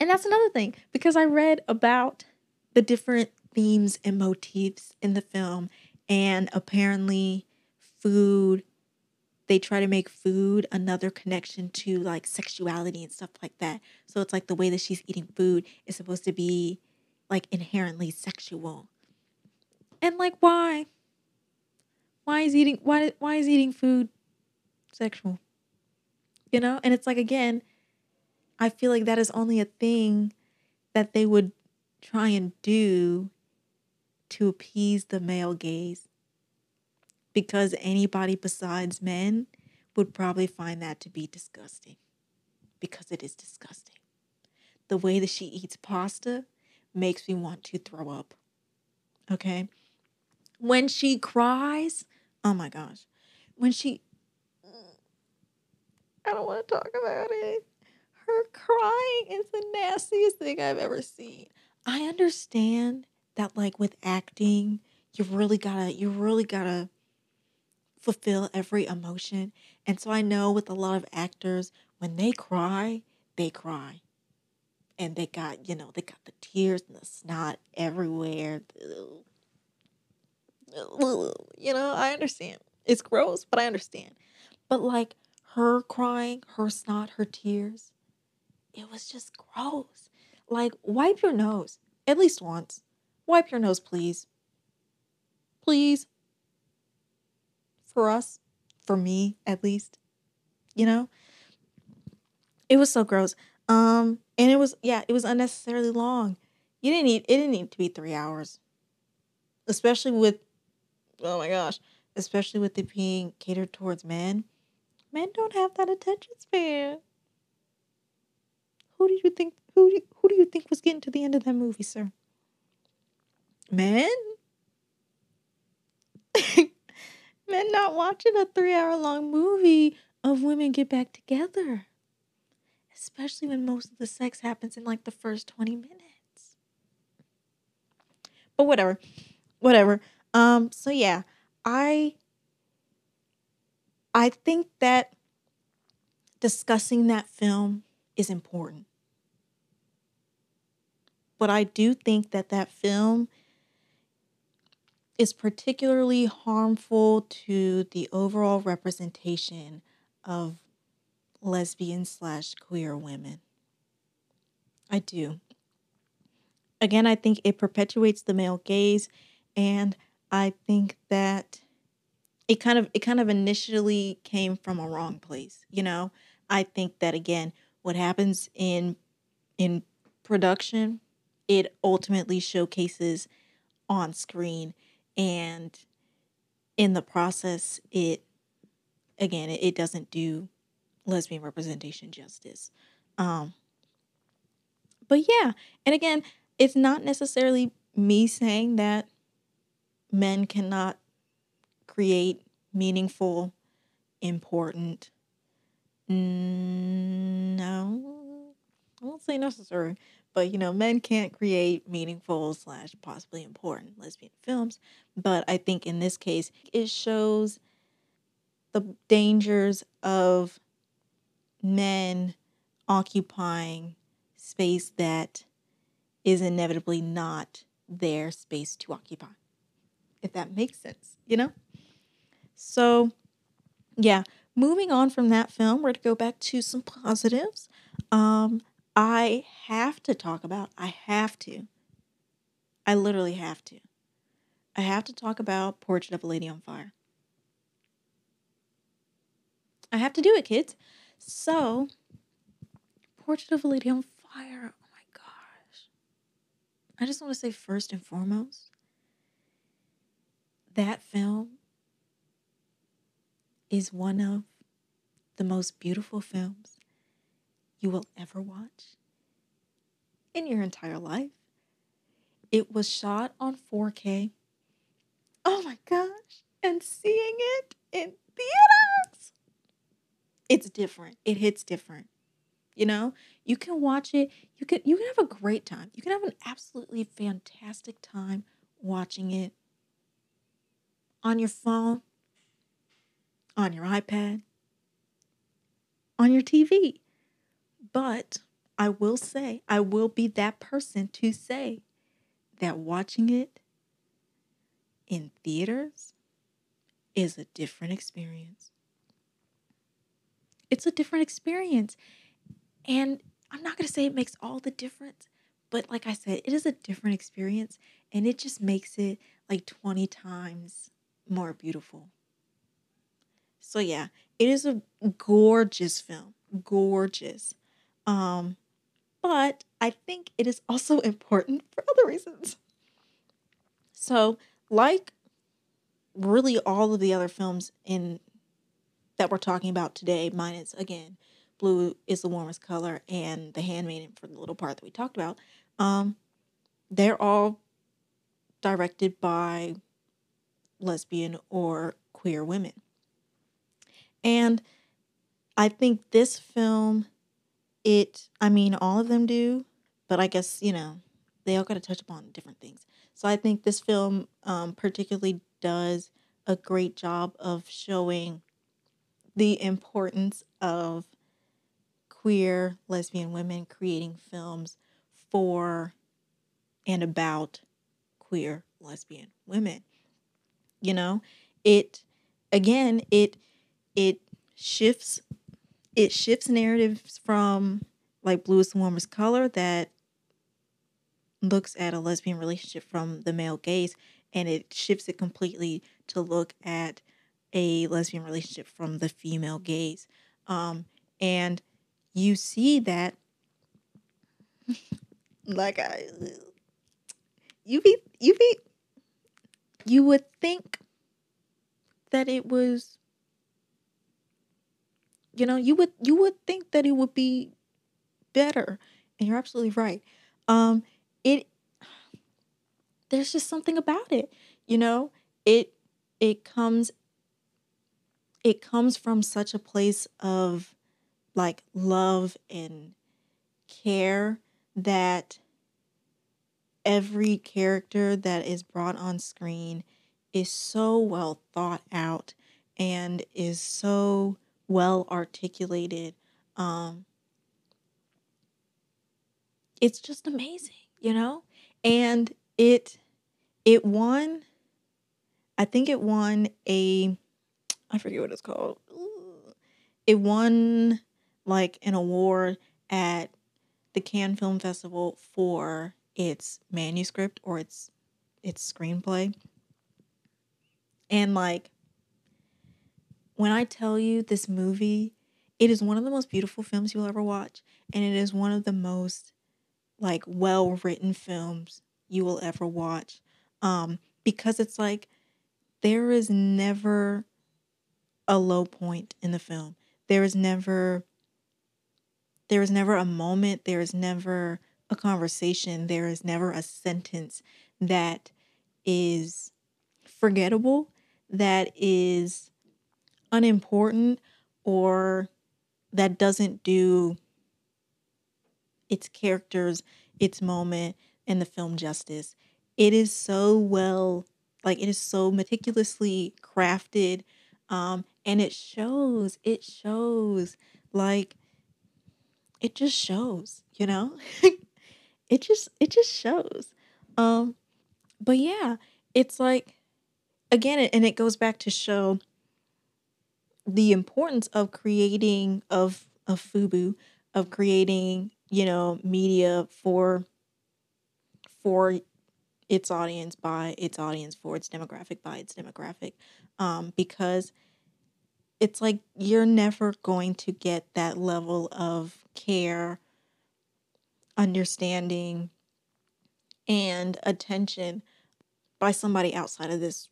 and that's another thing because I read about the different themes and motifs in the film and apparently food they try to make food another connection to like sexuality and stuff like that so it's like the way that she's eating food is supposed to be like inherently sexual and like why why is eating why why is eating food sexual? You know? And it's like again, I feel like that is only a thing that they would try and do to appease the male gaze. Because anybody besides men would probably find that to be disgusting. Because it is disgusting. The way that she eats pasta makes me want to throw up. Okay? When she cries, oh my gosh. When she I don't want to talk about it. Her crying is the nastiest thing I've ever seen. I understand that like with acting, you really gotta you really gotta fulfill every emotion. And so I know with a lot of actors, when they cry, they cry. And they got, you know, they got the tears and the snot everywhere. You know, I understand. It's gross, but I understand. But like her crying, her snot, her tears, it was just gross. Like, wipe your nose at least once. Wipe your nose, please. Please. For us, for me at least. You know? It was so gross. Um, and it was yeah, it was unnecessarily long. You didn't need it didn't need to be three hours. Especially with oh my gosh, especially with it being catered towards men. Men don't have that attention span. Who do you think who do, who do you think was getting to the end of that movie, sir? Men? Men not watching a 3-hour long movie of women get back together. Especially when most of the sex happens in like the first 20 minutes. But whatever. Whatever. Um so yeah, I I think that discussing that film is important. But I do think that that film is particularly harmful to the overall representation of lesbian slash queer women. I do. Again, I think it perpetuates the male gaze, and I think that it kind of it kind of initially came from a wrong place you know i think that again what happens in in production it ultimately showcases on screen and in the process it again it, it doesn't do lesbian representation justice um but yeah and again it's not necessarily me saying that men cannot create meaningful, important. No, I won't say necessary, but you know, men can't create meaningful slash possibly important lesbian films. But I think in this case, it shows the dangers of men occupying space that is inevitably not their space to occupy. If that makes sense, you know? So, yeah, moving on from that film, we're to go back to some positives. Um, I have to talk about, I have to. I literally have to. I have to talk about Portrait of a Lady on Fire. I have to do it, kids. So, Portrait of a Lady on Fire. Oh my gosh. I just want to say, first and foremost, that film is one of the most beautiful films you will ever watch in your entire life. It was shot on 4K. Oh my gosh. And seeing it in theaters, it's different. It hits different. You know, you can watch it. You can you can have a great time. You can have an absolutely fantastic time watching it on your phone on your iPad, on your TV. But I will say, I will be that person to say that watching it in theaters is a different experience. It's a different experience. And I'm not going to say it makes all the difference, but like I said, it is a different experience and it just makes it like 20 times more beautiful So yeah, it is a gorgeous film. Gorgeous. Um, but I think it is also important for other reasons. So, like really all of the other films in that we're talking about today, minus again, blue is the warmest color and the handmaiden for the little part that we talked about, um, they're all directed by lesbian or queer women. And I think this film, it, I mean, all of them do, but I guess, you know, they all got to touch upon different things. So I think this film um, particularly does a great job of showing the importance of queer lesbian women creating films for and about queer lesbian women. You know, it again, it it shifts it shifts narratives from like blue is the warmest color that looks at a lesbian relationship from the male gaze and it shifts it completely to look at a lesbian relationship from the female gaze. Um, and you see that like i you be you be you would think that it was you know you would you would think that it would be better and you're absolutely right. Um it there's just something about it you know? It it comes it comes from such a place of like love and care that every character that is brought on screen is so well thought out and is so well articulated um it's just amazing you know and it it won i think it won a i forget what it's called it won like an award at the Cannes Film Festival for its manuscript or its its screenplay. And like when I tell you this movie, it is one of the most beautiful films you'll ever watch and it is one of the most like well-written films you will ever watch. Um because it's like there is never a low point in the film. There is never there is never a moment, there is never a conversation, there is never a sentence that is forgettable, that is unimportant, or that doesn't do its characters, its moment, and the film justice. It is so well, like, it is so meticulously crafted, um, and it shows, it shows, like, it just shows, you know? it just it just shows. Um but yeah, it's like again and it goes back to show the importance of creating of of FUBU, of creating, you know, media for for its audience by its audience for its demographic by its demographic um because it's like you're never going to get that level of care, understanding, and attention by somebody outside of this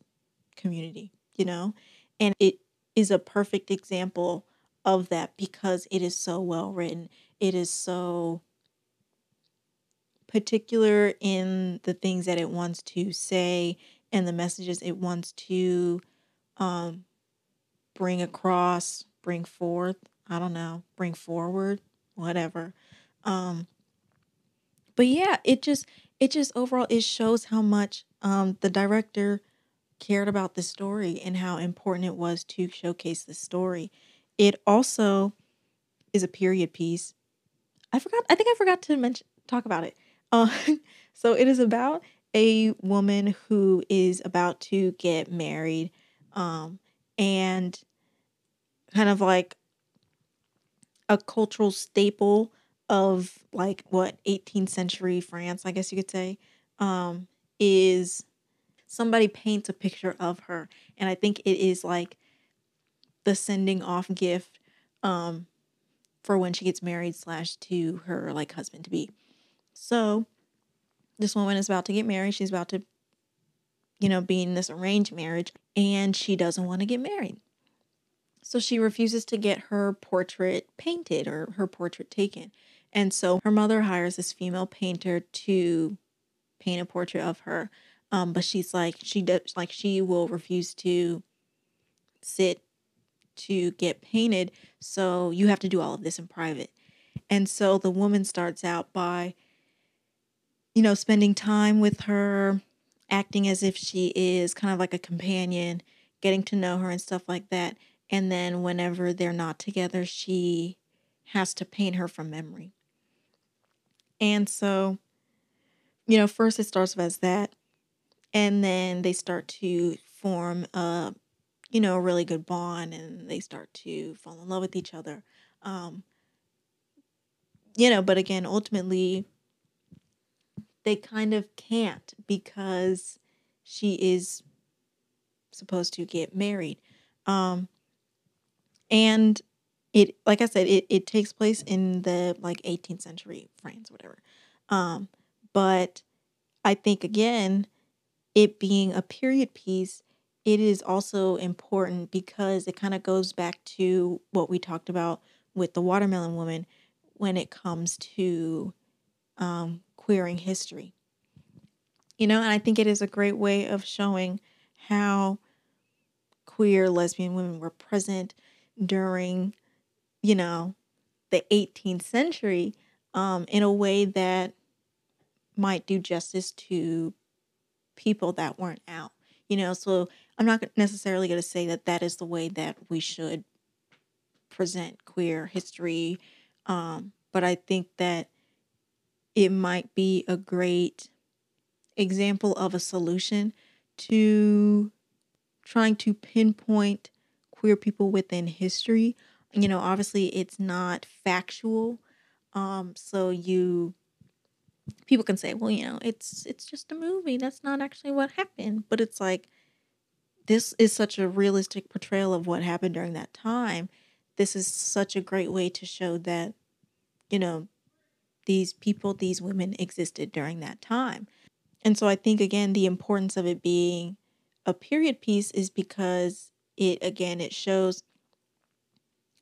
community, you know? And it is a perfect example of that because it is so well written. It is so particular in the things that it wants to say and the messages it wants to um, bring across, bring forth, I don't know, bring forward, whatever. Um but yeah, it just it just overall it shows how much um the director cared about the story and how important it was to showcase the story. It also is a period piece. I forgot I think I forgot to mention talk about it. Uh, so it is about a woman who is about to get married um and kind of like a cultural staple of like what 18th century France, I guess you could say, um, is somebody paints a picture of her. And I think it is like the sending off gift um, for when she gets married slash to her like husband to be. So this woman is about to get married. She's about to, you know, be in this arranged marriage, and she doesn't want to get married. So she refuses to get her portrait painted or her portrait taken. And so her mother hires this female painter to paint a portrait of her. Um, but she's like she does like she will refuse to sit to get painted. So you have to do all of this in private. And so the woman starts out by, you know, spending time with her, acting as if she is kind of like a companion, getting to know her and stuff like that. And then whenever they're not together, she has to paint her from memory. And so, you know, first it starts as that. And then they start to form a, you know, a really good bond and they start to fall in love with each other. Um, you know, but again, ultimately, they kind of can't because she is supposed to get married. Um, and it, like I said, it, it takes place in the like 18th century France, whatever. Um, but I think again, it being a period piece, it is also important because it kind of goes back to what we talked about with the watermelon woman when it comes to um, queering history. You know, and I think it is a great way of showing how queer lesbian women were present during, you know, the 18th century um, in a way that might do justice to people that weren't out. You know, so I'm not necessarily going to say that that is the way that we should present queer history, um, but I think that it might be a great example of a solution to trying to pinpoint queer people within history. You know, obviously it's not factual. Um, so you people can say, well, you know, it's it's just a movie. That's not actually what happened. But it's like this is such a realistic portrayal of what happened during that time. This is such a great way to show that, you know, these people, these women existed during that time. And so I think again the importance of it being a period piece is because it again it shows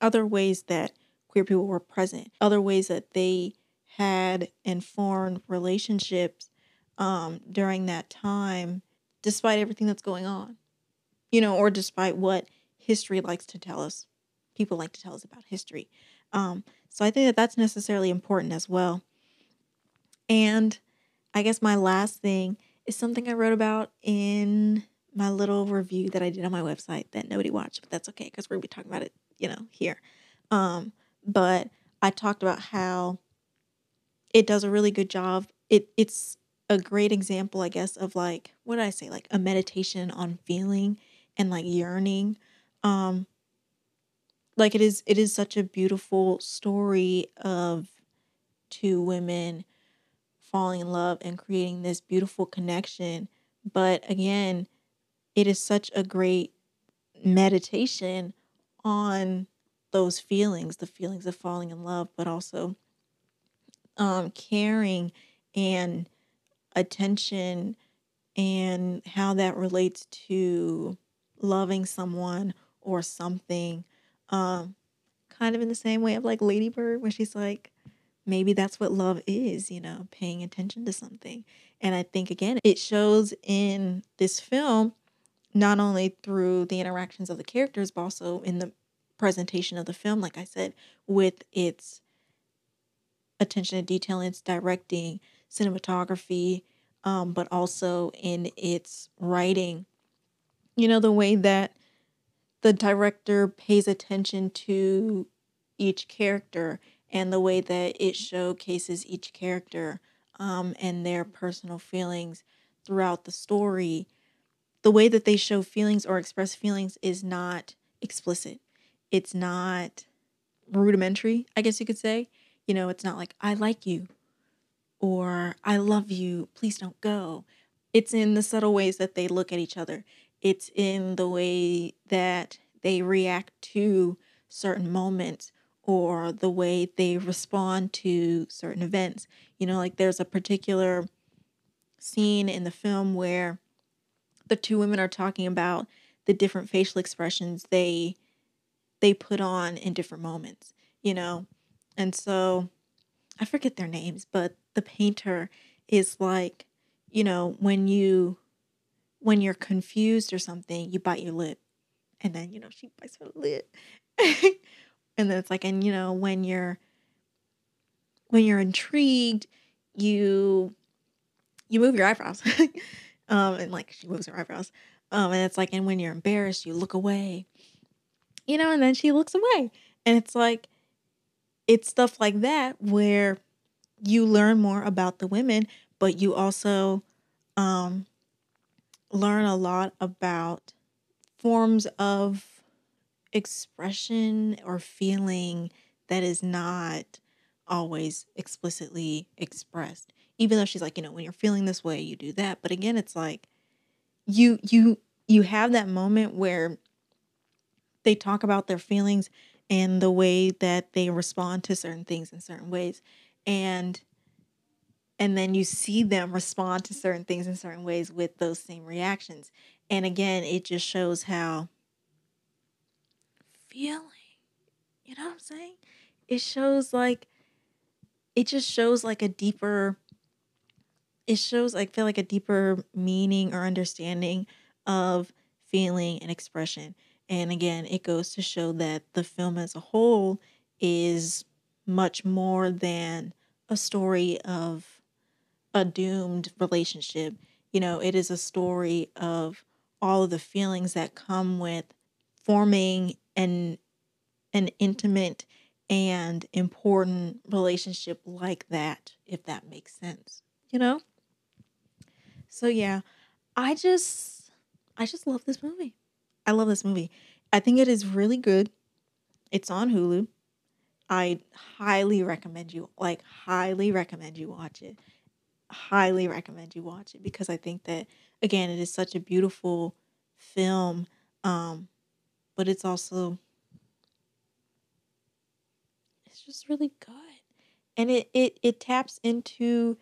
other ways that queer people were present, other ways that they had and formed relationships um, during that time, despite everything that's going on, you know, or despite what history likes to tell us. People like to tell us about history. Um, so I think that that's necessarily important as well. And I guess my last thing is something I wrote about in my little review that I did on my website that nobody watched, but that's okay because we're gonna be talking about it, you know, here. Um, but I talked about how it does a really good job. It it's a great example, I guess, of like what did I say, like a meditation on feeling and like yearning. Um, like it is it is such a beautiful story of two women falling in love and creating this beautiful connection. But again, it is such a great meditation on those feelings, the feelings of falling in love, but also um, caring and attention and how that relates to loving someone or something. Um, kind of in the same way of like Ladybird, when she's like, maybe that's what love is, you know, paying attention to something. And I think, again, it shows in this film not only through the interactions of the characters, but also in the presentation of the film, like I said, with its attention to detail, in its directing, cinematography, um, but also in its writing. You know, the way that the director pays attention to each character and the way that it showcases each character um, and their personal feelings throughout the story the way that they show feelings or express feelings is not explicit. It's not rudimentary, I guess you could say. You know, it's not like, I like you or I love you, please don't go. It's in the subtle ways that they look at each other, it's in the way that they react to certain moments or the way they respond to certain events. You know, like there's a particular scene in the film where the two women are talking about the different facial expressions they they put on in different moments, you know. And so I forget their names, but the painter is like, you know, when you when you're confused or something, you bite your lip. And then, you know, she bites her lip. and then it's like and you know, when you're when you're intrigued, you you move your eyebrows. um and like she moves her eyebrows. Um and it's like and when you're embarrassed, you look away. You know, and then she looks away. And it's like it's stuff like that where you learn more about the women, but you also um, learn a lot about forms of expression or feeling that is not always explicitly expressed. Even though she's like you know when you're feeling this way you do that. But again it's like you you you have that moment where they talk about their feelings and the way that they respond to certain things in certain ways and and then you see them respond to certain things in certain ways with those same reactions and again it just shows how feeling you know what i'm saying? It shows like it just shows like a deeper it shows i feel like a deeper meaning or understanding of feeling and expression and again it goes to show that the film as a whole is much more than a story of a doomed relationship. You know, it is a story of all of the feelings that come with forming an an intimate and important relationship like that, if that makes sense. You know? So yeah, I just I just love this movie. I love this movie. I think it is really good. It's on Hulu. I highly recommend you, like, highly recommend you watch it. Highly recommend you watch it because I think that, again, it is such a beautiful film, um, but it's also, it's just really good. And it, it, it taps into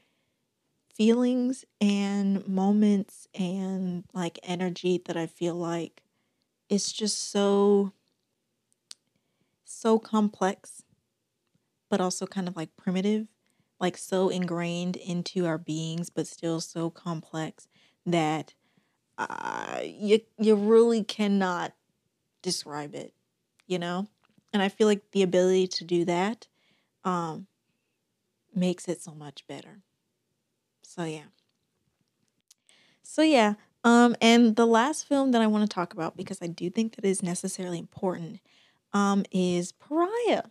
feelings and moments and like energy that I feel like it's just so so complex but also kind of like primitive, like so ingrained into our beings, but still so complex that uh, you you really cannot describe it, you know. And I feel like the ability to do that um, makes it so much better. So yeah. So yeah. Um, and the last film that I want to talk about because I do think that is necessarily important um, is Pariah.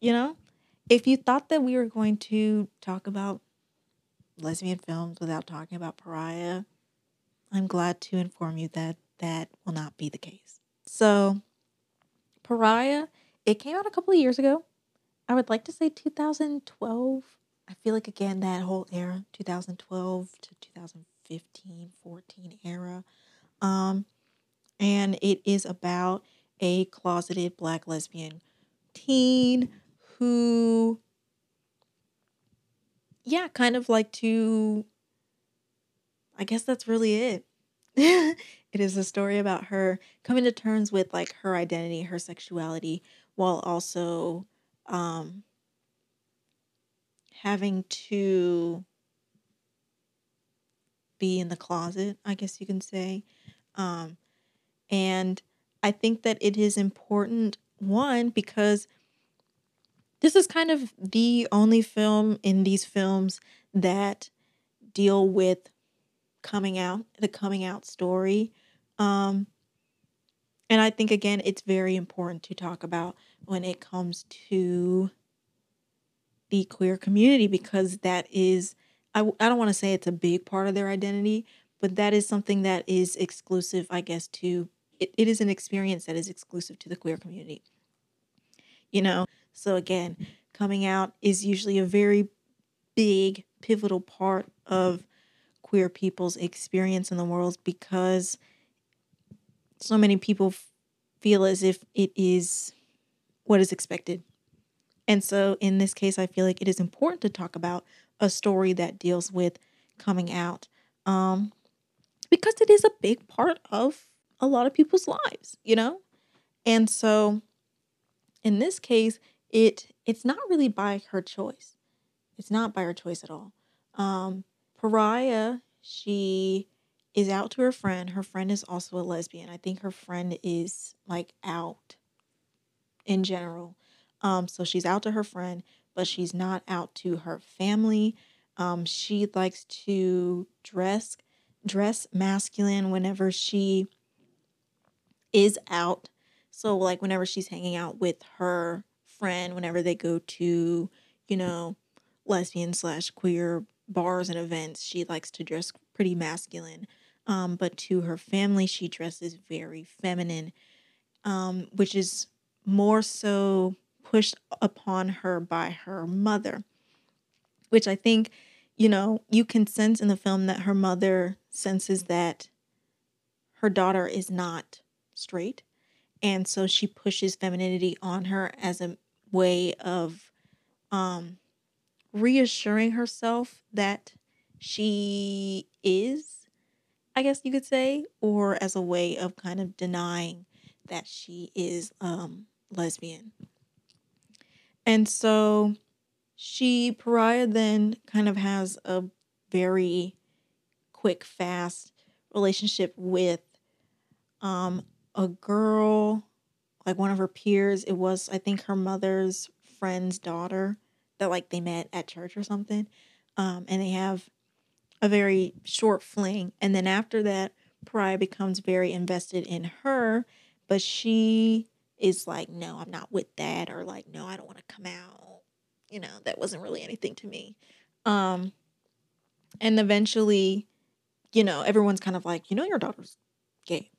You know, if you thought that we were going to talk about lesbian films without talking about Pariah, I'm glad to inform you that that will not be the case. So, Pariah, it came out a couple of years ago. I would like to say 2012. I feel like again that whole era, 2012 to 2015, 14 era. Um and it is about a closeted black lesbian teen who yeah, kind of like to I guess that's really it. it is a story about her coming to terms with like her identity, her sexuality while also um having to be in the closet, I guess you can say. Um and I think that it is important one because this is kind of the only film in these films that deal with coming out, the coming out story. Um, and I think, again, it's very important to talk about when it comes to the queer community because that is, I, I don't want to say it's a big part of their identity, but that is something that is exclusive, I guess, to it, it is an experience that is exclusive to the queer community. You know, so again, coming out is usually a very big, pivotal part of queer people's experience in the world because so many people feel as if it is what is expected. And so in this case, I feel like it is important to talk about a story that deals with coming out um, because it is a big part of a lot of people's lives, you know? And so in this case, it it's not really by her choice. It's not by her choice at all. Um, Pariah, she is out to her friend. Her friend is also a lesbian. I think her friend is like out in general. Um, so she's out to her friend, but she's not out to her family. Um, she likes to dress dress masculine whenever she is out. So like whenever she's hanging out with her friend, whenever they go to, you know, lesbian slash queer bars and events, she likes to dress pretty masculine. Um, but to her family, she dresses very feminine, um, which is more so pushed upon her by her mother, which I think, you know, you can sense in the film that her mother senses that her daughter is not straight. And so she pushes femininity on her as a way of um, reassuring herself that she is, I guess you could say, or as a way of kind of denying that she is um, lesbian. And so she, Pariah, then kind of has a very quick, fast relationship with um, a girl, like one of her peers. It was, I think, her mother's friend's daughter that like they met at church or something. Um, and they have a very short fling. And then after that, Pariah becomes very invested in her, but she is like, no, I'm not with that, or like, no, I don't want to come out. You know, that wasn't really anything to me. Um, and eventually, you know, everyone's kind of like, you know, your daughter's gay.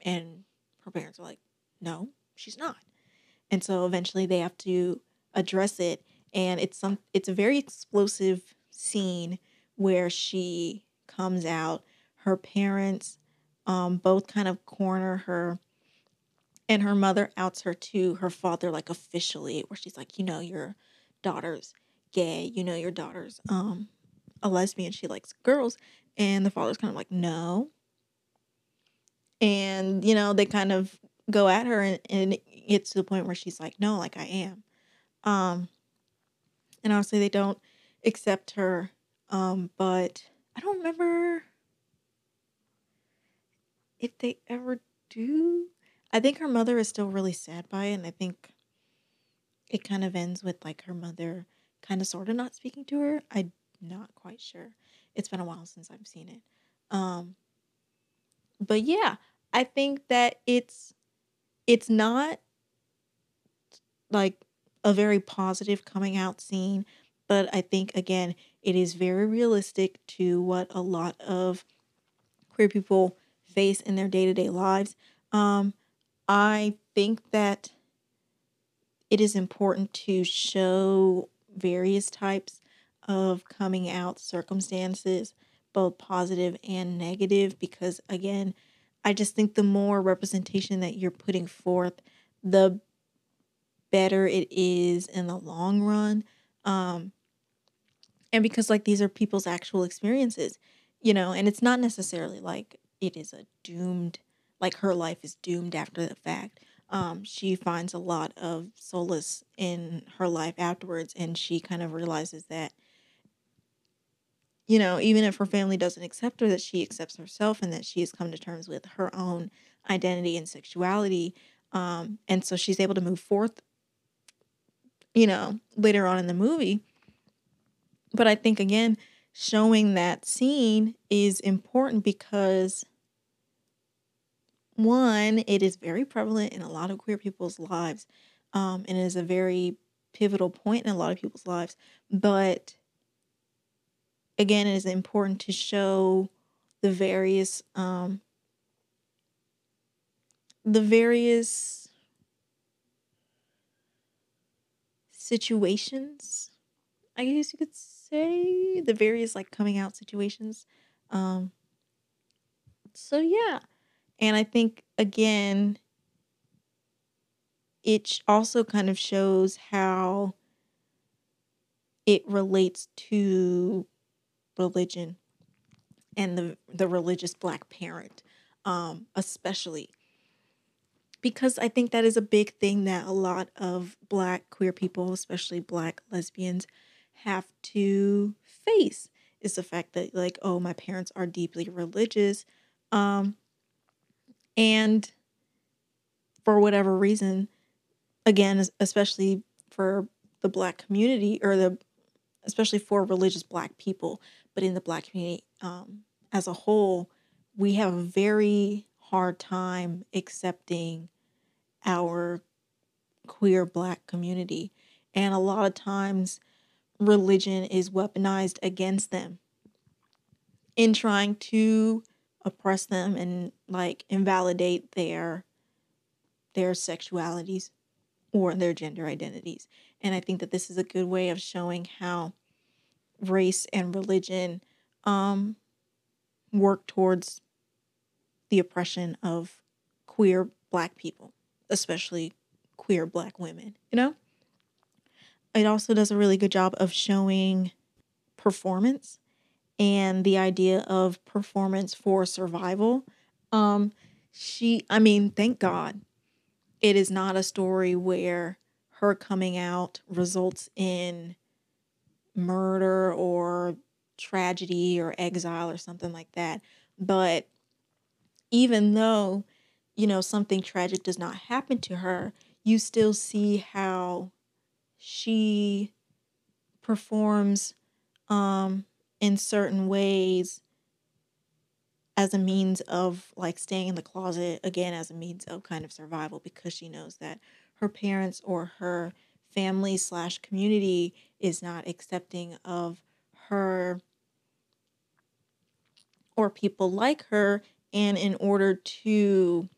And her parents are like, no, she's not. And so eventually they have to address it. And it's some it's a very explosive scene where she comes out. Her parents um, both kind of corner her and her mother outs her to her father like officially where she's like you know your daughter's gay you know your daughter's um a lesbian she likes girls and the father's kind of like no. And you know they kind of go at her and, and it gets to the point where she's like no like i am. Um and obviously they don't accept her um but i don't remember if they ever do I think her mother is still really sad by it, and I think it kind of ends with like her mother kind of sort of not speaking to her. I'm not quite sure. It's been a while since I've seen it. Um but yeah, I think that it's it's not like a very positive coming out scene, but I think again, it is very realistic to what a lot of queer people face in their day-to-day lives. Um I think that it is important to show various types of coming out circumstances, both positive and negative, because again, I just think the more representation that you're putting forth, the better it is in the long run. Um, and because like these are people's actual experiences, you know, and it's not necessarily like it is a doomed like her life is doomed after the fact. Um, she finds a lot of solace in her life afterwards, and she kind of realizes that, you know, even if her family doesn't accept her, that she accepts herself and that she has come to terms with her own identity and sexuality. Um, and so she's able to move forth, you know, later on in the movie. But I think, again, showing that scene is important because one, it is very prevalent in a lot of queer people's lives, um, and it is a very pivotal point in a lot of people's lives. But again, it is important to show the various um, the various situations. I guess you could say the various like coming out situations. Um, so yeah and I think again, it also kind of shows how it relates to religion and the the religious black parent um especially. Because I think that is a big thing that a lot of black queer people, especially black lesbians, have to face is the fact that like oh my parents are deeply religious um and for whatever reason again especially for the black community or the especially for religious black people but in the black community um as a whole we have a very hard time accepting our queer black community. And a lot of times religion is weaponized against them in trying to oppress them and like invalidate their their sexualities or their gender identities. And I think that this is a good way of showing how race and religion um, work towards the oppression of queer black people, especially queer black women, you know? It also does a really good job of showing performance and the idea of performance for survival. Um, she, I mean, thank God it is not a story where her coming out results in murder or tragedy or exile or something like that. But even though, you know, something tragic does not happen to her, you still see how she performs um, in certain ways as a means of like staying in the closet again as a means of kind of survival because she knows that her parents or her family slash community is not accepting of her or people like her. And in order to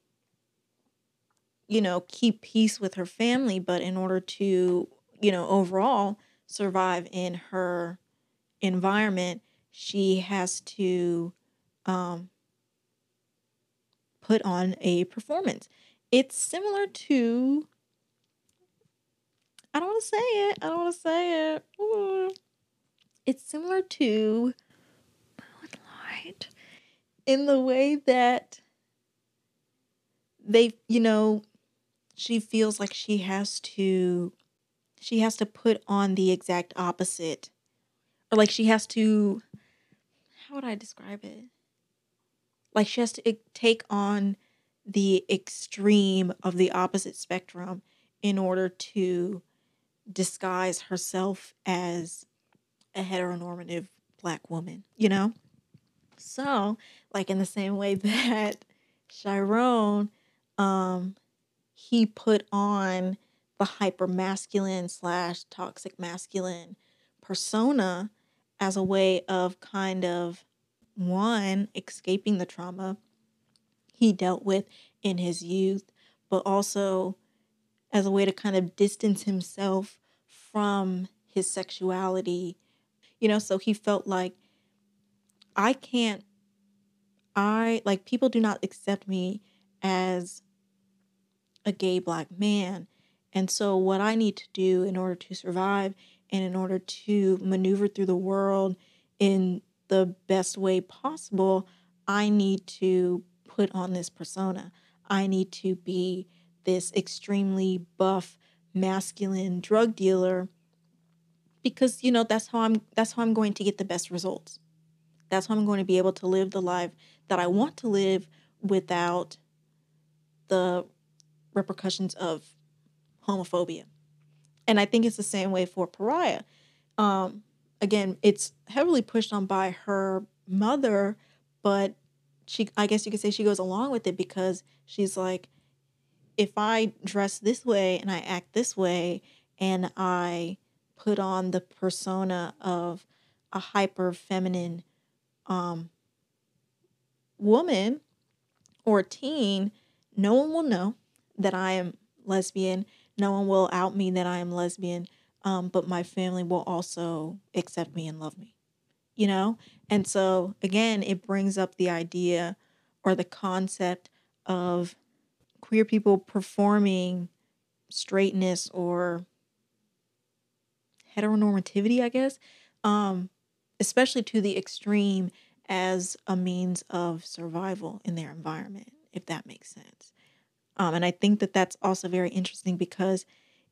you know keep peace with her family but in order to you know overall survive in her environment she has to um, put on a performance. It's similar to i don't want to say it i don't want to say it. Ooh. it's similar to Moonlight. In the way that they you know she feels like she has to she has to put on the exact opposite or like she has to how would i describe it? Like she has to take on the extreme of the opposite spectrum in order to disguise herself as a heteronormative black woman you know? So like in the same way that Chiron um he put on the hyper masculine slash toxic masculine persona as a way of kind of one escaping the trauma he dealt with in his youth but also as a way to kind of distance himself from his sexuality you know so he felt like i can't i like people do not accept me as a gay black man. And so, what I need to do in order to survive and in order to maneuver through the world in the best way possible, I need to put on this persona. I need to be this extremely buff, masculine drug dealer because you know that's how I'm that's how I'm going to get the best results. That's how I'm going to be able to live the life that I want to live without the repercussions of homophobia. And I think it's the same way for Pariah. Um, again, it's heavily pushed on by her mother, but she, I guess you could say she goes along with it because she's like, if I dress this way and I act this way and I put on the persona of a hyper feminine um, woman or teen, no one will know that I am lesbian. No one will out me that I am lesbian. Um, but my family will also accept me and love me, you know? And so, again, it brings up the idea or the concept of queer people performing straightness or heteronormativity, I guess, um, especially to the extreme as a means of survival in their environment, if that makes sense. Um, and I think that that's also very interesting because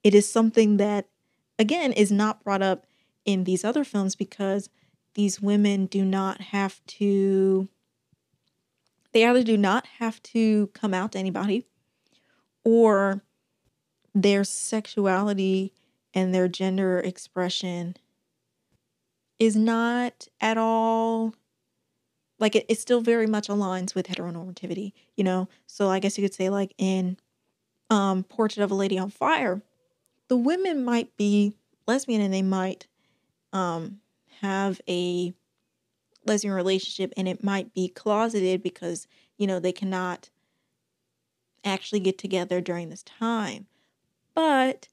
it is something that, again, is not brought up in these other films because these women do not have to, they either do not have to come out to anybody or their sexuality and their gender expression is not at all like it, it still very much aligns with heteronormativity, you know? So I guess you could say like in um Portrait of a Lady on Fire, the women might be lesbian and they might um have a lesbian relationship and it might be closeted because, you know, they cannot actually get together during this time. But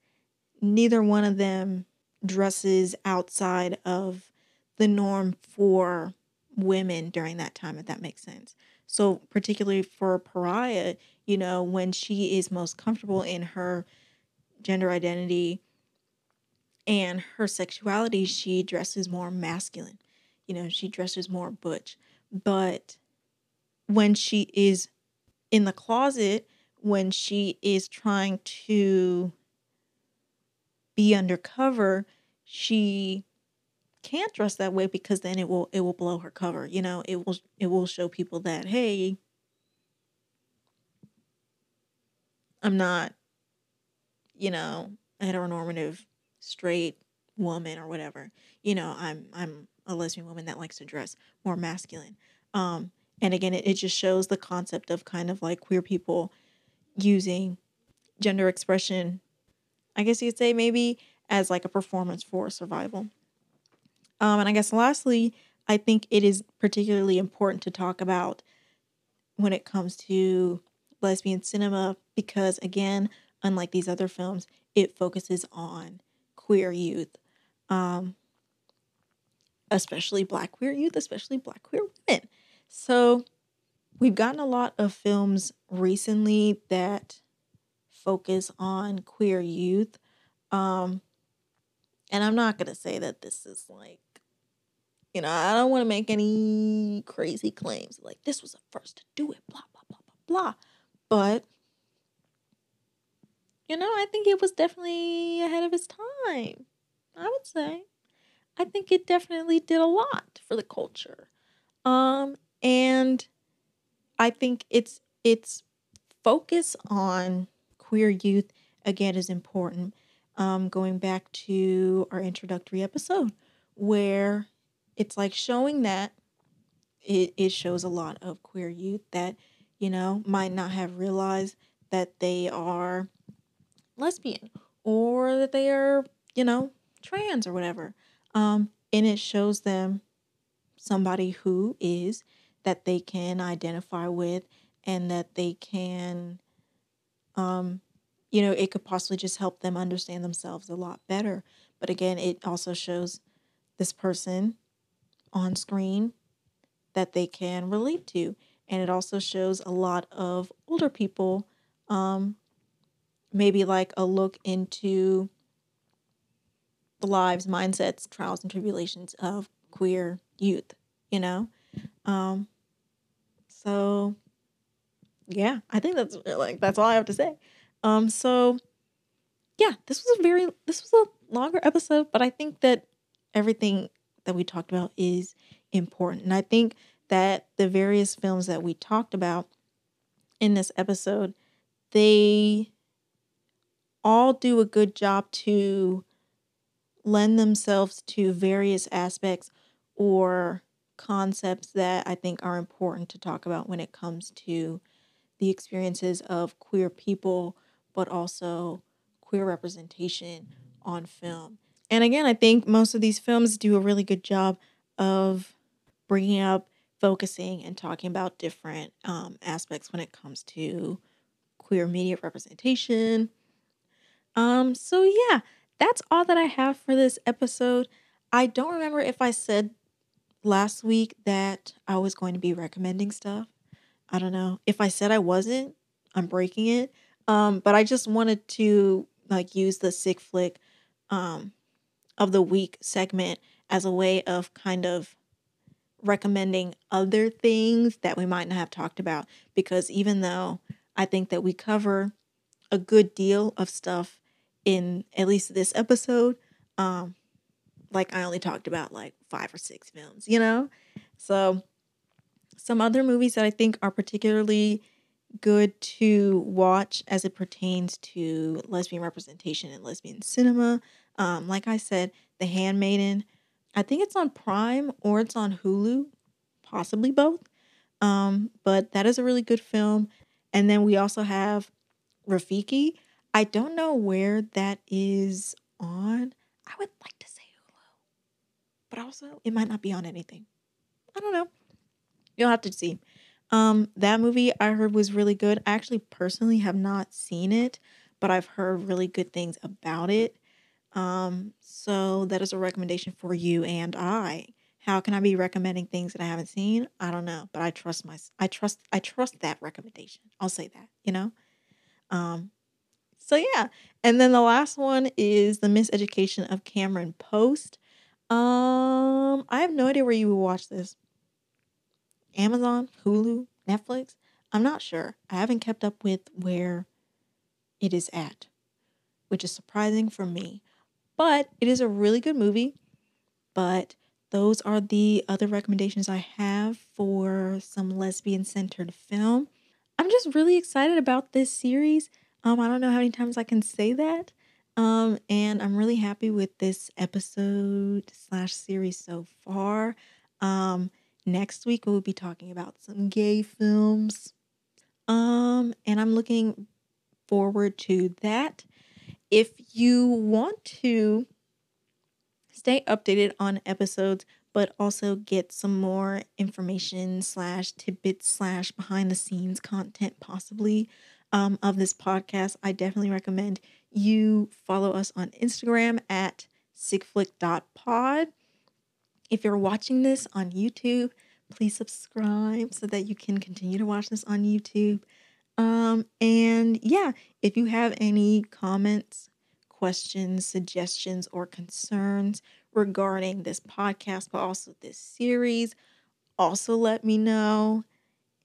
neither one of them dresses outside of the norm for women during that time, if that makes sense. So, particularly for Pariah, you know, when she is most comfortable in her gender identity and her sexuality, she dresses more masculine. You know, she dresses more butch. But when she is in the closet, when she is trying to be undercover, she can't dress that way because then it will it will blow her cover. You know, it will it will show people that hey, I'm not, you know, a heteronormative straight woman or whatever. You know, I'm I'm a lesbian woman that likes to dress more masculine. Um, and again, it, it just shows the concept of kind of like queer people using gender expression, I guess you could say maybe as like a performance for survival. Um, and I guess lastly, I think it is particularly important to talk about when it comes to lesbian cinema because, again, unlike these other films, it focuses on queer youth, um, especially black queer youth, especially black queer women. So we've gotten a lot of films recently that focus on queer youth. Um, and I'm not going to say that this is like you know, I don't want to make any crazy claims like this was the first to do it, blah, blah, blah, blah, blah. But, you know, I think it was definitely ahead of its time. I would say. I think it definitely did a lot for the culture. Um, and I think it's it's focus on queer youth again is important. Um, going back to our introductory episode where it's like showing that it, it shows a lot of queer youth that, you know, might not have realized that they are lesbian or that they are, you know, trans or whatever. Um, and it shows them somebody who is that they can identify with and that they can um you know it could possibly just help them understand themselves a lot better but again it also shows this person on screen that they can relate to. And it also shows a lot of older people, um, maybe like a look into the lives, mindsets, trials, and tribulations of queer youth, you know? Um, so yeah, I think that's like that's all I have to say. Um, so yeah, this was a very this was a longer episode, but I think that everything that we talked about is important. And I think that the various films that we talked about in this episode, they all do a good job to lend themselves to various aspects or concepts that I think are important to talk about when it comes to the experiences of queer people, but also queer representation on film. And again, I think most of these films do a really good job of bringing up, focusing, and talking about different um, aspects when it comes to queer media representation. Um, so yeah, that's all that I have for this episode. I don't remember if I said last week that I was going to be recommending stuff. I don't know. If I said I wasn't, I'm breaking it. Um, but I just wanted to like use the sick flick um of the week segment as a way of kind of recommending other things that we might not have talked about because even though I think that we cover a good deal of stuff in at least this episode, um like I only talked about like five or six films, you know? So some other movies that I think are particularly good to watch as it pertains to lesbian representation in lesbian cinema. Um, like I said, The Handmaiden. I think it's on Prime or it's on Hulu, possibly both. Um, but that is a really good film. And then we also have Rafiki. I don't know where that is on. I would like to say Hulu, but also it might not be on anything. I don't know. You'll have to see. Um, that movie I heard was really good. I actually personally have not seen it, but I've heard really good things about it. Um, so that is a recommendation for you and I. How can I be recommending things that I haven't seen? I don't know, but I trust my I trust I trust that recommendation. I'll say that, you know? Um so yeah. And then the last one is The Miseducation of Cameron Post. Um I have no idea where you would watch this. Amazon, Hulu, Netflix. I'm not sure. I haven't kept up with where it is at, which is surprising for me. But it is a really good movie. But those are the other recommendations I have for some lesbian centered film. I'm just really excited about this series. Um, I don't know how many times I can say that. Um, and I'm really happy with this episode slash series so far. Um, Next week we'll be talking about some gay films. Um, and I'm looking forward to that. If you want to stay updated on episodes, but also get some more information slash tidbits slash behind the scenes content possibly um, of this podcast, I definitely recommend you follow us on Instagram at sickflick.pod. If you're watching this on YouTube, please subscribe so that you can continue to watch this on YouTube. Um, and yeah, if you have any comments, questions, suggestions, or concerns regarding this podcast, but also this series, also let me know.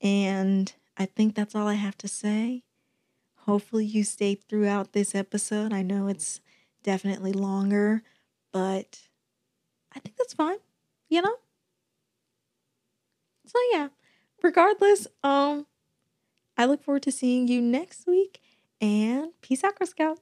And I think that's all I have to say. Hopefully, you stayed throughout this episode. I know it's definitely longer, but I think that's fine you know? So yeah, regardless, um, I look forward to seeing you next week and peace out, Girl Scouts.